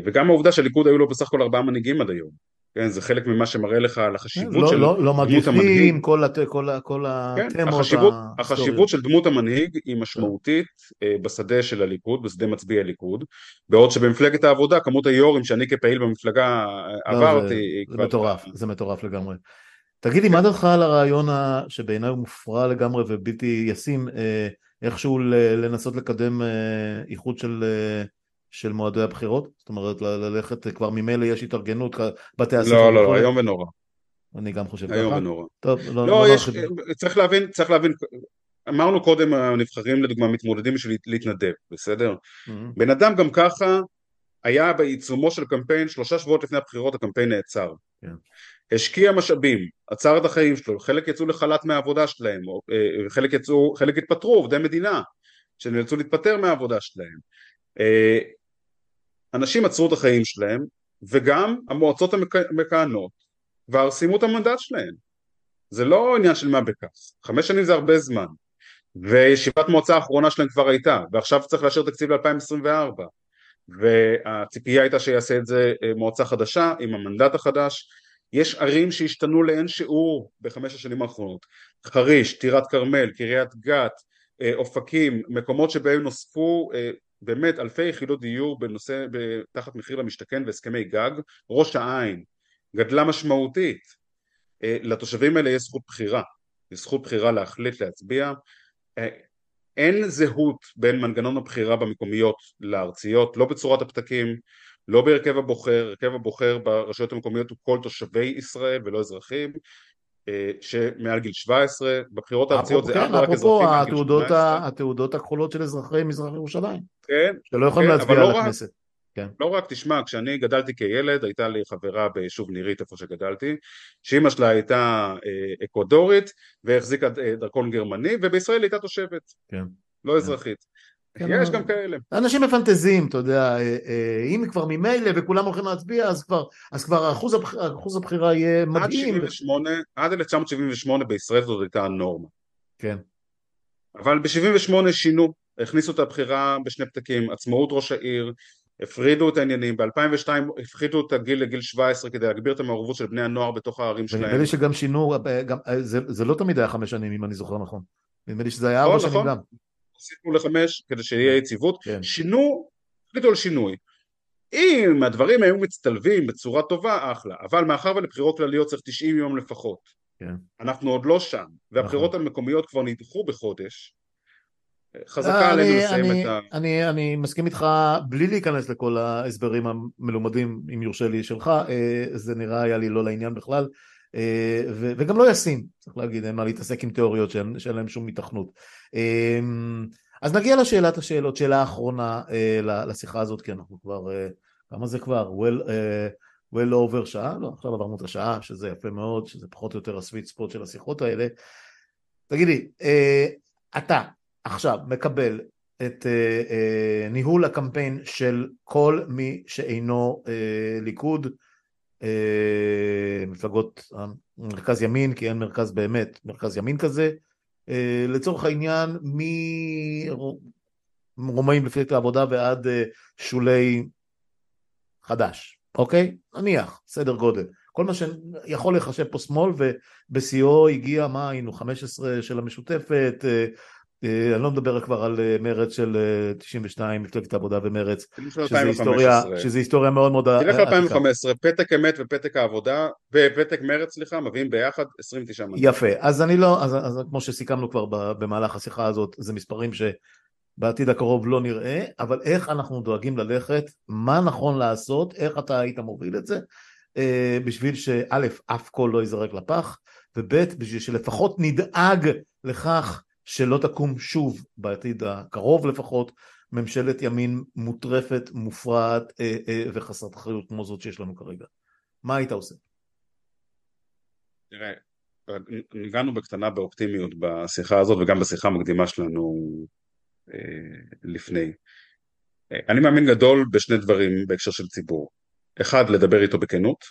וגם העובדה שהליכוד היו לו בסך הכל ארבעה מנהיגים עד היום כן, זה חלק ממה שמראה לך על החשיבות לא, של לא, לא דמות המנהיג. כל, הת, כל, כל כן, התמות החשיבות, החשיבות של דמות המנהיג היא משמעותית אה, בשדה של הליכוד, בשדה מצביעי הליכוד, בעוד שבמפלגת העבודה כמות היו"רים שאני כפעיל במפלגה אה, לא, עברתי... זה, זה כבר... מטורף, זה מטורף לגמרי. תגידי, מה דעתך על הרעיון שבעיניי הוא מופרע לגמרי ובלתי ישים, אה, איכשהו לנסות לקדם איחוד של... של מועדי הבחירות? זאת אומרת, ללכת, כבר ממילא יש התארגנות, בתי הספר... לא, לא, לא, איום ונורא. אני גם חושב ככה. איום ונורא. טוב, לא, לא, יש, צריך להבין, צריך להבין, אמרנו קודם, הנבחרים לדוגמה מתמודדים בשביל להתנדב, בסדר? Mm-hmm. בן אדם גם ככה היה בעיצומו של קמפיין, שלושה שבועות לפני הבחירות הקמפיין נעצר. Yeah. כן. השקיע משאבים, עצר את החיים שלו, חלק יצאו לחל"ת מהעבודה שלהם, אה, חלק יצאו, חלק התפטרו, עובדי מדינה, שנאלצו להתפטר מהעבודה שלהם. אנשים עצרו את החיים שלהם וגם המועצות המכהנות כבר סיימו את המנדט שלהם. זה לא עניין של מה בכך. חמש שנים זה הרבה זמן. וישיבת מועצה האחרונה שלהם כבר הייתה ועכשיו צריך לאשר תקציב ל-2024 והציפייה הייתה שיעשה את זה אה, מועצה חדשה עם המנדט החדש. יש ערים שהשתנו לאין שיעור בחמש השנים האחרונות. חריש, טירת כרמל, קריית גת, אה, אופקים, מקומות שבהם נוספו אה, באמת אלפי יחידות דיור בנושא, תחת מחיר למשתכן והסכמי גג, ראש העין גדלה משמעותית, אה, לתושבים האלה יש זכות בחירה, יש זכות בחירה להחליט להצביע, אה, אין זהות בין מנגנון הבחירה במקומיות לארציות, לא בצורת הפתקים, לא בהרכב הבוחר, הרכב הבוחר ברשויות המקומיות הוא כל תושבי ישראל ולא אזרחים, שמעל גיל 17, בבחירות הארציות זה כן, רק אזרחים מעל גיל 18. התעודות הכחולות של אזרחי מזרח ירושלים. כן. שלא יכולים כן, להצביע אבל על לא הכנסת. כן. לא רק, תשמע, כשאני גדלתי כילד, הייתה לי חברה ביישוב נירית, איפה שגדלתי, שאימא שלה הייתה אה, אקוודורית והחזיקה אה, דרכון גרמני, ובישראל הייתה תושבת, כן. לא אזרחית. כן, יש גם כאלה. אנשים מפנטזים, אתה יודע, אה, אה, אם כבר ממילא וכולם הולכים להצביע, אז כבר, אז כבר אחוז, הבח... אחוז הבחירה יהיה עד מדהים. 78, עד 1978 בישראל זאת הייתה הנורמה. כן, אבל ב-78 שינו, הכניסו את הבחירה בשני פתקים, עצמאות ראש העיר, הפרידו את העניינים, ב-2002 הפחיתו את הגיל לגיל 17 כדי להגביר את המעורבות של בני הנוער בתוך הערים שלהם. לי שגם שינו, אה, גם, זה, זה לא תמיד היה חמש שנים, אם אני זוכר נכון. נדמה לי שזה היה נכון, ארבע שנים נכון. גם. הוסיפו לחמש כדי שיהיה יציבות, כן. שינו, החליטו על שינוי. אם הדברים היו מצטלבים בצורה טובה, אחלה, אבל מאחר ולבחירות כלליות צריך 90 יום לפחות, כן. אנחנו עוד לא שם, והבחירות המקומיות כבר נדחו בחודש, חזקה אה, עלינו לסיים אני, את ה... אני, אני מסכים איתך בלי להיכנס לכל ההסברים המלומדים, אם יורשה לי, שלך, אה, זה נראה היה לי לא לעניין בכלל, ו- וגם לא ישים, צריך להגיד, אין מה להתעסק עם תיאוריות שאין, שאין להן שום התכנות. אה, אז נגיע לשאלת השאלות, שאלה אחרונה אה, לשיחה הזאת, כי אנחנו כבר, אה, כמה זה כבר? well, אה, well over שעה? לא, עכשיו עברנו את השעה, שזה יפה מאוד, שזה פחות או יותר הסוויט ספוט של השיחות האלה. תגידי, אה, אתה עכשיו מקבל את אה, אה, ניהול הקמפיין של כל מי שאינו אה, ליכוד, אה, מפלגות מרכז ימין, כי אין מרכז באמת, מרכז ימין כזה, אה, לצורך העניין מרומאים מפלגת העבודה ועד אה, שולי חדש, אוקיי? נניח, סדר גודל. כל מה שיכול לחשב פה שמאל, ובשיאו הגיע, מה היינו, 15 של המשותפת, אה, אה, אני לא מדבר כבר על אה, מרץ של אה, 92, מפלגת העבודה ומרץ, שזה היסטוריה, 2015. שזה היסטוריה מאוד מאוד תלך עתיקה. ל-2015, פתק אמת ופתק העבודה, ופתק מרץ סליחה, מביאים ביחד 29 מנדטים. יפה, אז אני לא, אז, אז כמו שסיכמנו כבר במהלך השיחה הזאת, זה מספרים שבעתיד הקרוב לא נראה, אבל איך אנחנו דואגים ללכת, מה נכון לעשות, איך אתה היית מוביל את זה, אה, בשביל שא', אף קול לא ייזרק לפח, וב', בשביל שלפחות נדאג לכך שלא תקום שוב בעתיד הקרוב לפחות, ממשלת ימין מוטרפת, מופרעת אה, אה, וחסרת אחריות כמו זאת שיש לנו כרגע. מה היית עושה? תראה, ניגענו בקטנה באופטימיות בשיחה הזאת וגם בשיחה המקדימה שלנו אה, לפני. אה, אני מאמין גדול בשני דברים בהקשר של ציבור. אחד, לדבר איתו בכנות.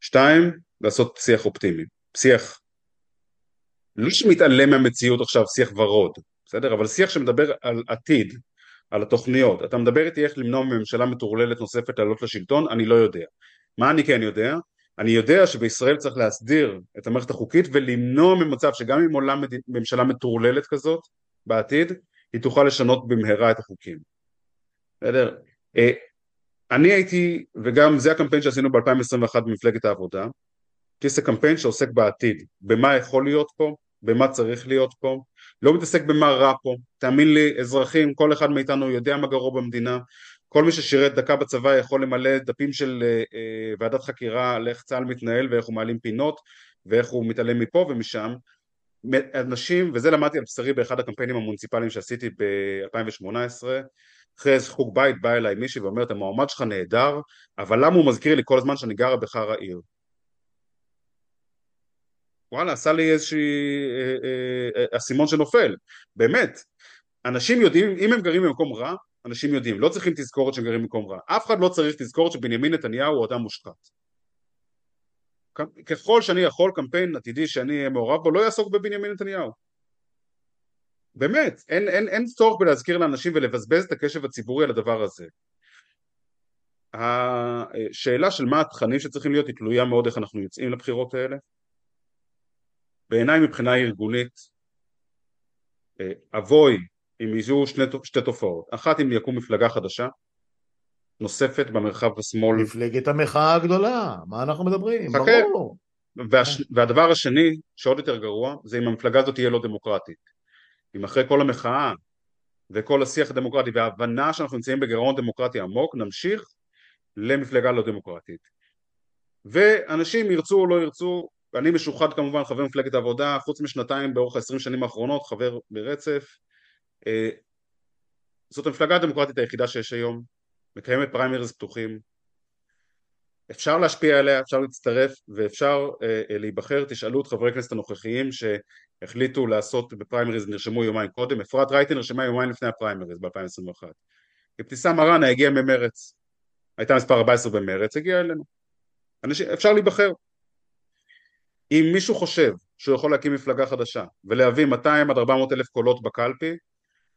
שתיים, לעשות שיח אופטימי. שיח לא שמתעלם מהמציאות עכשיו, שיח ורוד, בסדר? אבל שיח שמדבר על עתיד, על התוכניות. אתה מדבר איתי איך למנוע מממשלה מטורללת נוספת לעלות לשלטון, אני לא יודע. מה אני כן יודע? אני יודע שבישראל צריך להסדיר את המערכת החוקית ולמנוע ממצב שגם אם עולה. ממשלה מטורללת כזאת בעתיד, היא תוכל לשנות במהרה את החוקים. בסדר? אה, אני הייתי, וגם זה הקמפיין שעשינו ב-2021 במפלגת העבודה, כי זה קמפיין שעוסק בעתיד, במה יכול להיות פה, במה צריך להיות פה, לא מתעסק במה רע פה, תאמין לי, אזרחים, כל אחד מאיתנו יודע מה גרוע במדינה, כל מי ששירת דקה בצבא יכול למלא דפים של אה, אה, ועדת חקירה על איך צה"ל מתנהל ואיך הוא מעלים פינות ואיך הוא מתעלם מפה ומשם. אנשים, וזה למדתי על בשרי באחד הקמפיינים המוניציפליים שעשיתי ב-2018, אחרי איזה חוג בית בא אליי מישהי ואומרת המועמד שלך נהדר, אבל למה הוא מזכיר לי כל הזמן שאני גרה בחר העיר? וואלה, עשה לי איזושהי אה, אה, אה, אסימון שנופל, באמת. אנשים יודעים, אם הם גרים במקום רע, אנשים יודעים, לא צריכים תזכורת שהם גרים במקום רע. אף אחד לא צריך תזכורת שבנימין נתניהו הוא אדם מושחת. ככל שאני יכול, קמפיין עתידי שאני אהיה מעורב בו, לא יעסוק בבנימין נתניהו. באמת, אין, אין, אין צורך בלהזכיר לאנשים ולבזבז את הקשב הציבורי על הדבר הזה. השאלה של מה התכנים שצריכים להיות היא תלויה מאוד איך אנחנו יוצאים לבחירות האלה. בעיניי מבחינה ארגונית אבוי אם יהיו שני, שתי תופעות, אחת אם יקום מפלגה חדשה נוספת במרחב השמאל. מפלגת המחאה הגדולה, מה אנחנו מדברים? חכה. ברור. והש... והדבר השני שעוד יותר גרוע זה אם המפלגה הזאת תהיה לא דמוקרטית. אם אחרי כל המחאה וכל השיח הדמוקרטי וההבנה שאנחנו נמצאים בגירעון דמוקרטי עמוק נמשיך למפלגה לא דמוקרטית. ואנשים ירצו או לא ירצו אני משוחד כמובן חבר מפלגת העבודה, חוץ משנתיים באורך ה-20 שנים האחרונות, חבר ברצף. זאת המפלגה הדמוקרטית היחידה שיש היום, מקיימת פריימריז פתוחים, אפשר להשפיע עליה, אפשר להצטרף ואפשר אה, אה, להיבחר, תשאלו את חברי הכנסת הנוכחיים שהחליטו לעשות בפריימריז, נרשמו יומיים קודם, אפרת רייטן נרשמה יומיים לפני הפריימריז ב-2021. אבתיסאם מראענה הגיעה ממרץ, הייתה מספר 14 במרץ, הגיעה אלינו. אנשים, אפשר להיבחר. אם מישהו חושב שהוא יכול להקים מפלגה חדשה ולהביא 200 עד 400 אלף קולות בקלפי,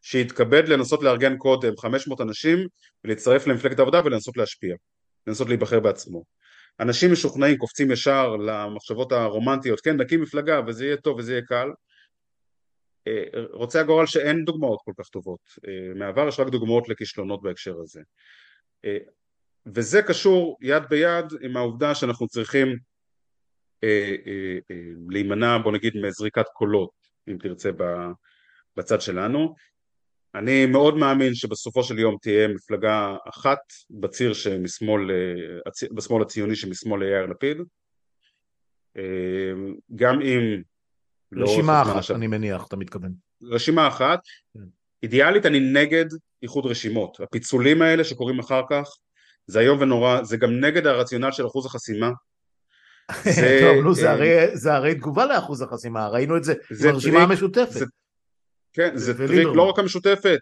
שיתכבד לנסות לארגן קודם 500 אנשים ולהצטרף למפלגת העבודה ולנסות להשפיע. לנסות להיבחר בעצמו. אנשים משוכנעים קופצים ישר למחשבות הרומנטיות, כן נקים מפלגה וזה יהיה טוב וזה יהיה קל. אה, רוצה הגורל שאין דוגמאות כל כך טובות, אה, מהעבר יש רק דוגמאות לכישלונות בהקשר הזה. אה, וזה קשור יד ביד עם העובדה שאנחנו צריכים להימנע בוא נגיד מזריקת קולות אם תרצה בצד שלנו. אני מאוד מאמין שבסופו של יום תהיה מפלגה אחת בציר שמשמאל, אה, בשמאל הציוני שמשמאל ליאיר לפיד. אה, גם אם לא רשימה אחת אני מניח אתה מתכוון. רשימה אחת. כן. אידיאלית אני נגד איחוד רשימות. הפיצולים האלה שקורים אחר כך זה איום ונורא זה גם נגד הרציונל של אחוז החסימה זה, טוב, נו, זה, אה, הרי, זה הרי תגובה לאחוז החסימה, ראינו את זה, זה ברשימה המשותפת. זה כן, זה טריק לא רק המשותפת,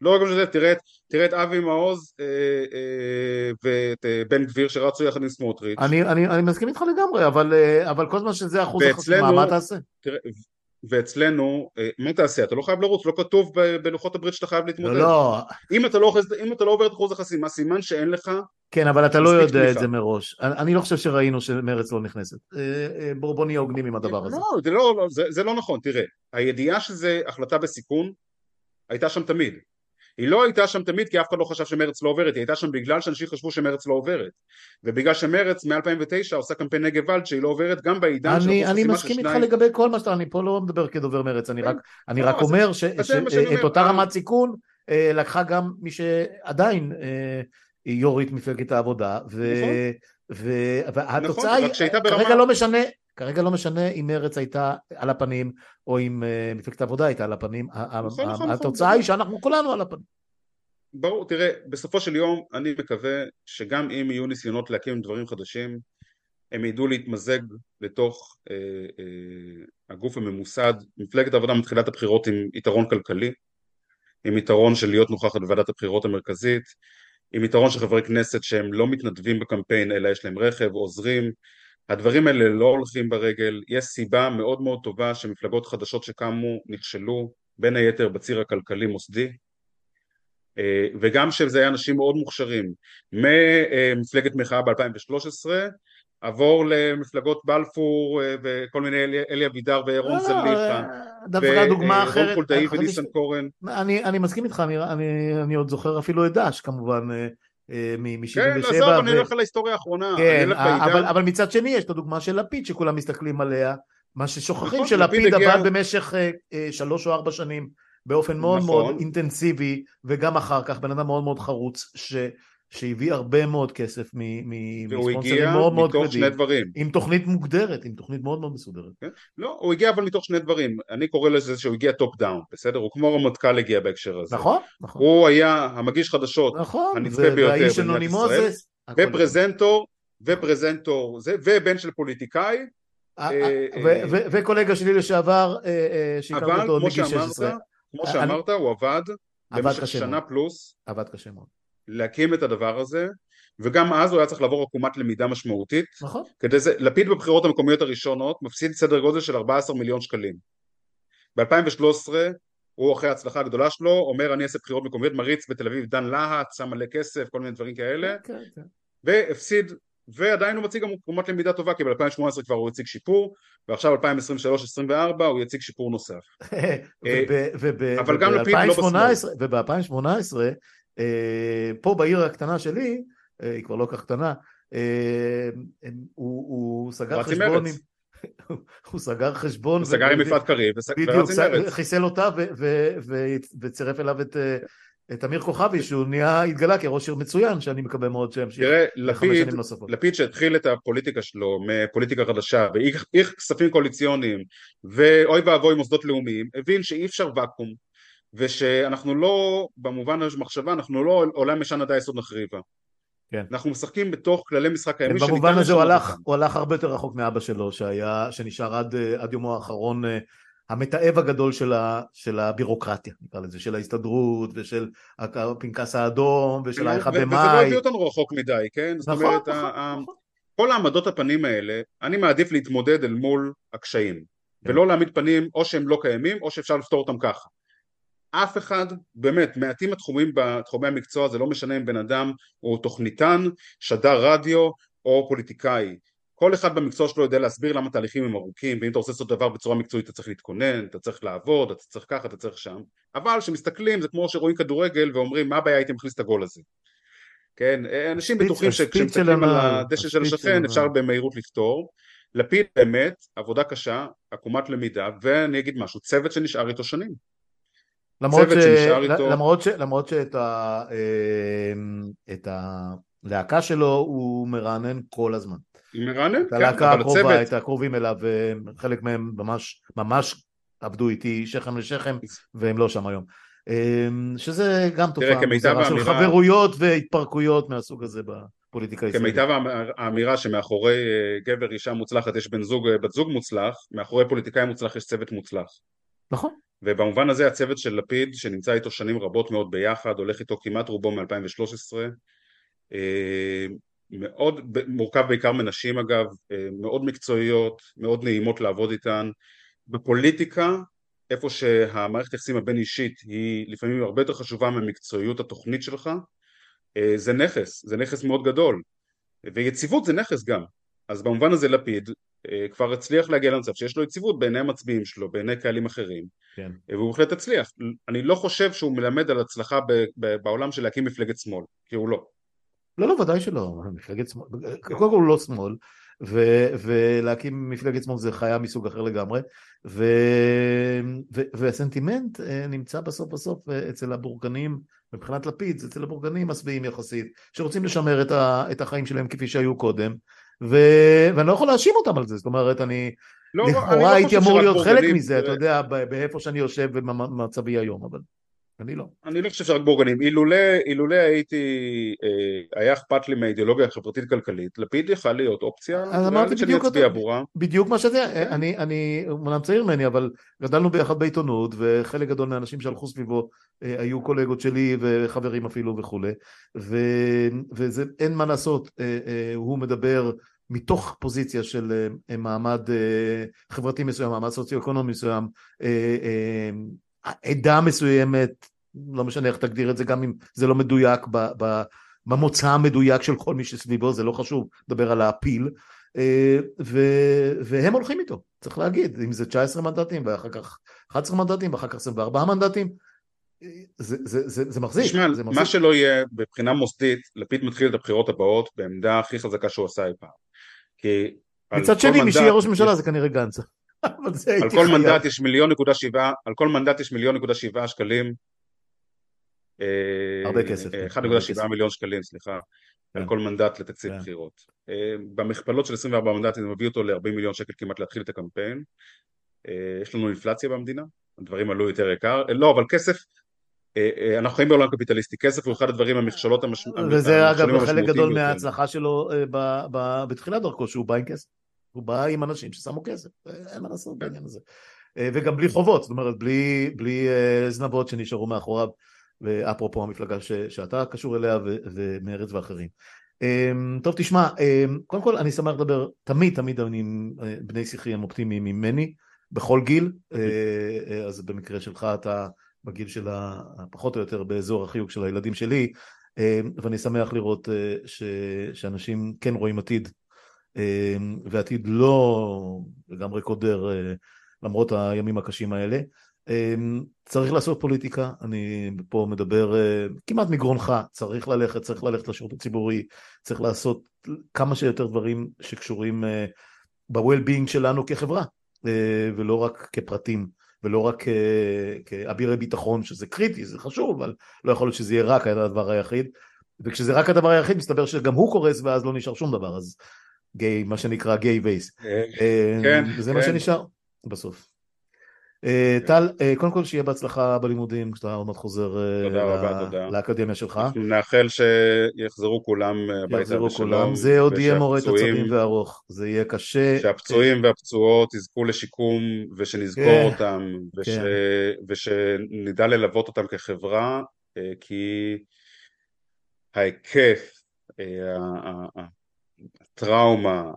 לא רק המשותפת, תראה, תראה את אבי מעוז אה, אה, ואת אה, בן גביר שרצו יחד עם סמוטריץ'. אני, אני, אני מסכים איתך לגמרי, אבל, אבל כל זמן שזה אחוז החסימה, מה תעשה? תראה, ואצלנו, אה, מה תעשה? אתה לא חייב לרוץ, לא כתוב בלוחות הברית שאתה חייב להתמודד. לא, לא. אם אתה לא, אם אתה לא עובר את אחוז החסימה, סימן שאין לך... כן, אבל אתה לא יודע תמיכה. את זה מראש. אני, אני לא חושב שראינו שמרץ לא נכנסת. אה, אה, בואו בוא נהיה הוגנים עם הדבר הזה. לא, זה לא, לא זה, זה לא נכון, תראה. הידיעה שזה החלטה בסיכון, הייתה שם תמיד. היא לא הייתה שם תמיד כי אף אחד לא חשב שמרץ לא עוברת, היא הייתה שם בגלל שאנשים חשבו שמרץ לא עוברת ובגלל שמרץ מ-2009 עושה קמפיין נגב ולד שהיא לא עוברת גם בעידן של אני מסכים איתך לגבי כל מה שאתה, אני פה לא מדבר כדובר מרץ, אני כן. רק, אני רק לא, אומר שאת אותה רמת סיכון אה, לקחה גם מי שעדיין אה, יו"רית מפלגת העבודה נכון. והתוצאה היא, כרגע לא משנה כרגע לא משנה אם מרץ הייתה על הפנים או אם uh, מפלגת העבודה הייתה על הפנים, נכון, נכון, התוצאה. היא שאנחנו כולנו על הפנים. ברור, תראה, בסופו של יום אני מקווה שגם אם יהיו ניסיונות להקים דברים חדשים, הם ידעו להתמזג לתוך אה, אה, הגוף הממוסד. מפלגת העבודה מתחילת הבחירות עם יתרון כלכלי, עם יתרון של להיות נוכחת בוועדת הבחירות המרכזית, עם יתרון של חברי כנסת שהם לא מתנדבים בקמפיין אלא יש להם רכב, עוזרים, הדברים האלה לא הולכים ברגל, יש סיבה מאוד מאוד טובה שמפלגות חדשות שקמו נכשלו בין היתר בציר הכלכלי מוסדי. אה, וגם שזה היה אנשים מאוד מוכשרים. ממפלגת מחאה ב-2013 עבור למפלגות בלפור אה, וכל מיני אלי אבידר ואירון לא, זליכה דווקא דוגמה אחרת ורון חולדאי וניסנקורן. אני מסכים איתך, אני עוד זוכר אפילו את דש כמובן אה, מ-77. כן, עזוב, ו... אני הולך על ההיסטוריה האחרונה. כן, אבל, אבל מצד שני יש את הדוגמה של לפיד שכולם מסתכלים עליה, מה ששוכחים נכון, שלפיד עבד. במשך אה, אה, שלוש או ארבע שנים באופן מאוד נכון. מאוד אינטנסיבי, וגם אחר כך בן אדם מאוד מאוד חרוץ, ש... שהביא הרבה מאוד כסף מספונסרים מאוד מאוד כבדים. שני דברים. עם תוכנית מוגדרת, עם תוכנית מאוד מאוד מסודרת. כן? לא, הוא הגיע אבל מתוך שני דברים. אני קורא לזה שהוא הגיע top down, בסדר? הוא כמו רמטכ"ל הגיע בהקשר הזה. נכון, נכון. הוא היה המגיש חדשות נכון, הנצפה ביותר במדינת ישראל. ופרזנטור, ופרזנטור, זה, ובן של פוליטיקאי. אה, אה, וקולגה שלי לשעבר, אה, שהכרתי אותו מגיל 16. כמו שאמרת, הוא עבד במשך שנה פלוס. עבד קשה מאוד. להקים את הדבר הזה וגם אז הוא היה צריך לעבור עקומת למידה משמעותית. נכון. כדי זה, לפיד בבחירות המקומיות הראשונות מפסיד סדר גודל של 14 מיליון שקלים. ב-2013 הוא אחרי ההצלחה הגדולה שלו אומר אני אעשה בחירות מקומיות מריץ בתל אביב דן להט שם מלא כסף כל מיני דברים כאלה. okay, כן. כן, כן. והפסיד ועדיין הוא מציג גם עקומת למידה טובה כי ב-2018 כבר הוא הציג שיפור ועכשיו 2023-2024 הוא יציג שיפור נוסף. אבל גם לפיד לא בשמאל וב-2018 אה, פה בעיר הקטנה שלי, אה, היא כבר לא כך קטנה, אה, הוא, הוא סגר חשבון עם... הוא סגר חשבון. הוא סגר עם יפעת קריב ורץ עם מרץ. חיסל אותה וצירף אליו את את אמיר כוכבי שהוא נהיה, התגלה כראש עיר מצוין שאני מקווה מאוד שימשיך לחמש שנים נוספות. לפיד שהתחיל את הפוליטיקה שלו מפוליטיקה חדשה ואיך כספים קואליציוניים ואוי ואבוי מוסדות לאומיים הבין שאי אפשר ואקום ושאנחנו לא במובן הזה מחשבה אנחנו לא עולם ישן עד היסוד נחריבה כן. אנחנו משחקים בתוך כללי משחק הימי כן, במובן הזה הוא הלך, הוא הלך הרבה יותר רחוק מאבא שלו שהיה, שנשאר עד, עד יומו האחרון אה, המתעב הגדול של, ה, של הבירוקרטיה, נקרא לזה, של ההסתדרות ושל הפנקס האדום ושל האחד במאי. וזה לא הביא אותנו רחוק מדי, כן? נכון, זאת אומרת, נכון, נכון. כל העמדות הפנים האלה, אני מעדיף להתמודד אל מול הקשיים, כן. ולא להעמיד פנים או שהם לא קיימים או שאפשר לפתור אותם ככה. אף אחד, באמת, מעטים התחומים בתחומי המקצוע, זה לא משנה אם בן אדם הוא תוכניתן, שדר רדיו או פוליטיקאי. כל אחד במקצוע שלו יודע להסביר למה תהליכים הם ארוכים ואם אתה רוצה לעשות דבר בצורה מקצועית אתה צריך להתכונן, אתה צריך לעבוד, אתה צריך ככה, אתה צריך שם. אבל כשמסתכלים זה כמו שרואים כדורגל ואומרים מה הבעיה הייתי מכניס את הגול הזה? כן, אנשים בטוחים שכשמסתכלים על הדשא של השכן אפשר במהירות לפתור. לפיד באמת, עבודה קשה, עקומת למידה ואני אגיד משהו, צוות שנשאר איתו שנים למרות, ש... איתו... למרות, ש... למרות שאת ה... אה, את הלהקה שלו הוא מרענן כל הזמן היא מרעננת, כן, הלהקה הקרובה, את הקרובים אליו, חלק מהם ממש, ממש עבדו איתי שכם לשכם, והם לא שם היום. אמ, שזה גם תופעה מוזרה של חברויות והתפרקויות מהסוג הזה בפוליטיקה הישראלית. כמיטב האמירה שמאחורי אה, גבר אישה מוצלחת יש בן זוג, אה, בת זוג מוצלח, מאחורי פוליטיקאי מוצלח יש צוות מוצלח. נכון. ובמובן הזה הצוות של לפיד שנמצא איתו שנים רבות מאוד ביחד, הולך איתו כמעט רובו מ-2013 מאוד מורכב בעיקר מנשים אגב, אה, מאוד מקצועיות, מאוד נעימות לעבוד איתן. בפוליטיקה, איפה שהמערכת היחסים הבין אישית היא לפעמים הרבה יותר חשובה ממקצועיות התוכנית שלך, אה, זה נכס, זה נכס מאוד גדול. ויציבות זה נכס גם. אז במובן הזה לפיד אה, כבר הצליח להגיע למצב שיש לו יציבות בעיני המצביעים שלו, בעיני קהלים אחרים, כן. והוא בהחלט הצליח. אני לא חושב שהוא מלמד על הצלחה בעולם של להקים מפלגת שמאל, כי הוא לא. לא, לא, ודאי שלא, מפלגת שמאל, קודם כל הוא לא שמאל, ו, ולהקים מפלגת שמאל זה חיה מסוג אחר לגמרי, ו, ו, והסנטימנט אה, נמצא בסוף בסוף אה, אצל הבורגנים, מבחינת לפיד, זה אצל הבורגנים משביעים יחסית, שרוצים לשמר את, ה, את החיים שלהם כפי שהיו קודם, ו, ואני לא יכול להאשים אותם על זה, זאת אומרת, אני... לא, לא לכאורה לא הייתי אמור להיות חלק מזה, אתה יודע, באיפה שאני יושב ובמצבי היום, אבל... אני לא. אני לא חושב שרק בורגנים. אילולא, הייתי, אה, היה אכפת לי מהאידיאולוגיה החברתית-כלכלית, לפיד יכל להיות אופציה, אז אמרתי בדיוק אותו, בדיוק מה שזה, כן. אני, אני אומנם צעיר ממני, אבל גדלנו ביחד בעיתונות, וחלק גדול מהאנשים שהלכו סביבו אה, היו קולגות שלי וחברים אפילו וכולי, ואין מה לעשות, אה, הוא מדבר מתוך פוזיציה של מעמד חברתי מסוים, מעמד סוציו-אקונומי מסוים, עדה מסוימת, לא משנה איך תגדיר את זה, גם אם זה לא מדויק במוצא המדויק של כל מי שסביבו, זה לא חשוב, לדבר על העפיל, אה, והם הולכים איתו, צריך להגיד, אם זה 19 מנדטים ואחר כך 11 מנדטים ואחר כך 24 מנדטים, זה, זה, זה, זה מחזיק. תשמע, זה מחזיק. מה שלא יהיה מבחינה מוסדית, לפיד מתחיל את הבחירות הבאות בעמדה הכי חזקה שהוא עשה אי פעם. כי מצד שני, מי שיהיה ראש ממשלה זה כנראה גנץ. על כל מנדט יש מיליון נקודה שבעה, על כל מנדט יש מיליון נקודה שבעה שקלים. אה, הרבה כסף. 1.7 מיליון שקלים, סליחה, על כן. כל מנדט לתקציב כן. בחירות. אה, במכפלות של 24 מנדטים זה מביא אותו ל-40 מיליון שקל כמעט להתחיל את הקמפיין. אה, יש לנו אינפלציה במדינה, הדברים עלו יותר יקר, לא, אבל כסף, אנחנו חיים בעולם קפיטליסטי, כסף הוא אחד הדברים המכשלות המשמעותיים. וזה אגב חלק גדול מההצלחה שלו בתחילת דרכו, שהוא בא עם כסף. הוא בא עם אנשים ששמו כסף, אין מה לעשות בעניין הזה. אה, וגם בלי חובות, זאת אומרת בלי, אה, זנבות שנשארו מאחוריו, ואפרופו המפלגה ש, שאתה קשור אליה ומרץ ואחרים. אמ, טוב תשמע, אמ, קודם כל אני שמח לדבר, תמיד תמיד אני אה, בני שיחי הם אופטימיים ממני, בכל גיל, אז במקרה שלך אתה בגיל של הפחות או יותר באזור החיוג של הילדים שלי, אמ, ואני שמח לראות ש, שאנשים כן רואים עתיד ועתיד לא לגמרי קודר אה, למרות הימים הקשים האלה. אמ, צריך לעשות פוליטיקה, אני פה מדבר אה, כמעט מגרונך, צריך ללכת, צריך ללכת לשירות הציבורי, צריך לעשות כמה שיותר דברים שקשורים אה, ב-well-being שלנו כחברה, ולא רק כפרטים ולא רק כאבירי ביטחון שזה קריטי, זה חשוב, אבל לא יכול להיות שזה יהיה רק הדבר היחיד, וכשזה רק הדבר היחיד מסתבר שגם הוא קורס ואז לא נשאר שום דבר, אז גיי, מה שנקרא גיי בייס. כן, וזה כן. מה שנשאר בסוף. אה, טל, אה, קודם כל שיהיה בהצלחה בלימודים כשאתה עוד מעט חוזר אה, לאקדמיה שלך. נאחל שיחזרו כולם הביתה בשלום. זה עוד יהיה מורט עצבים וארוך, זה יהיה קשה. שהפצועים והפצועות יזכו לשיקום ושנזכור כן, אותם כן. ושנדע ללוות אותם כחברה כי ההיקף, הטראומה,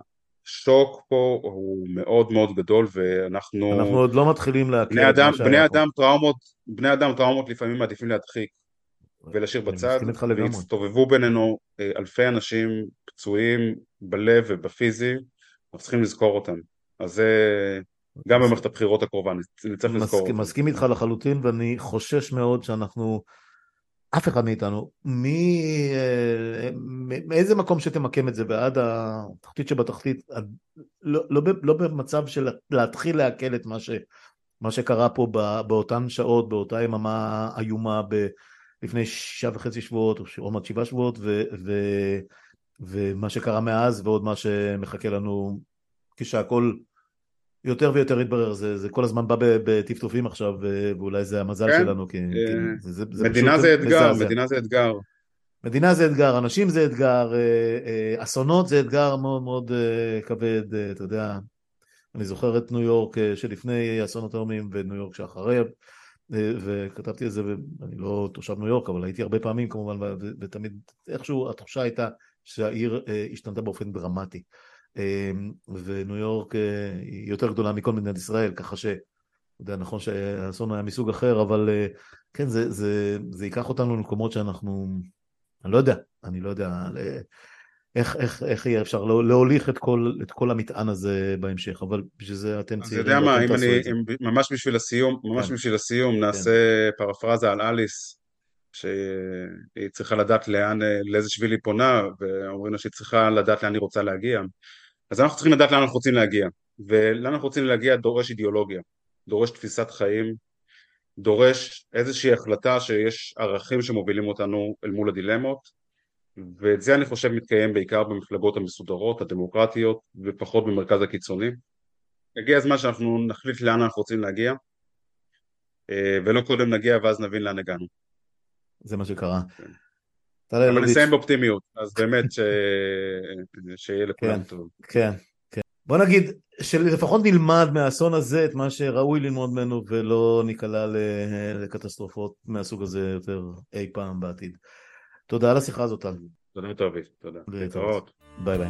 השוק פה הוא מאוד מאוד גדול ואנחנו... אנחנו עוד לא מתחילים להכיר בני אדם, בני אדם טראומות, בני אדם טראומות לפעמים מעדיפים להדחיק ולהשאיר בצד, והצטובבו בינינו אה, אלפי אנשים פצועים בלב ובפיזי, אנחנו צריכים לזכור אותם. אז זה גם במערכת הבחירות הקרובה, נצטרך לזכור אותם. מסכים איתך לחלוטין ואני חושש מאוד שאנחנו אף אחד מאיתנו, אה, מאיזה מקום שתמקם את זה ועד התחתית שבתחתית, לא, לא, לא במצב של להתחיל לעכל את מה, ש, מה שקרה פה באותן שעות, באותה יממה איומה ב, לפני שישה וחצי שבועות, או עוד מעט שבעה שבועות, ו, ו, ומה שקרה מאז ועוד מה שמחכה לנו כשהכול יותר ויותר התברר, זה, זה כל הזמן בא בטפטופים עכשיו, ואולי זה המזל כן, שלנו, כי, כי אה, זה, זה, זה מדינה זה אתגר, מזעזע. מדינה זה אתגר. מדינה זה אתגר, אנשים זה אתגר, אה, אה, אסונות זה אתגר מאוד מאוד כבד, אתה יודע, אני זוכר את ניו יורק שלפני אסונות היומיים וניו יורק שאחרי, וכתבתי את זה, ואני לא תושב ניו יורק, אבל הייתי הרבה פעמים כמובן, ותמיד איכשהו התחושה הייתה שהעיר השתנתה באופן דרמטי. אמ, וניו יורק אה, היא יותר גדולה מכל מדינת ישראל, ככה ש... אתה יודע, נכון שהאסון היה מסוג אחר, אבל אה, כן, זה, זה, זה ייקח אותנו למקומות שאנחנו... אני לא יודע, אני לא יודע איך, איך, איך יהיה אפשר להוליך את כל, את כל המטען הזה בהמשך, אבל בשביל זה אתם צעירים. אז יודע מה, אם אני, אם ממש בשביל הסיום, ממש כן. בשביל הסיום, כן. נעשה כן. פרפרזה על אליס, שהיא צריכה לדעת לאן, לאיזה שביל היא פונה, ואומרים לה שהיא צריכה לדעת לאן היא רוצה להגיע. אז אנחנו צריכים לדעת לאן אנחנו רוצים להגיע, ולאן אנחנו רוצים להגיע דורש אידיאולוגיה, דורש תפיסת חיים, דורש איזושהי החלטה שיש ערכים שמובילים אותנו אל מול הדילמות, ואת זה אני חושב מתקיים בעיקר במפלגות המסודרות, הדמוקרטיות, ופחות במרכז הקיצוני. הגיע הזמן שאנחנו נחליט לאן אנחנו רוצים להגיע, אה, ולא קודם נגיע ואז נבין לאן הגענו. זה מה שקרה. אבל נסיים באופטימיות, אז באמת ש... שיהיה לכולם כן, טוב. כן, כן. בוא נגיד שלפחות נלמד מהאסון הזה את מה שראוי ללמוד ממנו ולא ניקלע לקטסטרופות מהסוג הזה יותר אי פעם בעתיד. תודה על השיחה הזאת, טל. תודה טובי, תודה. להתראות. ביי ביי.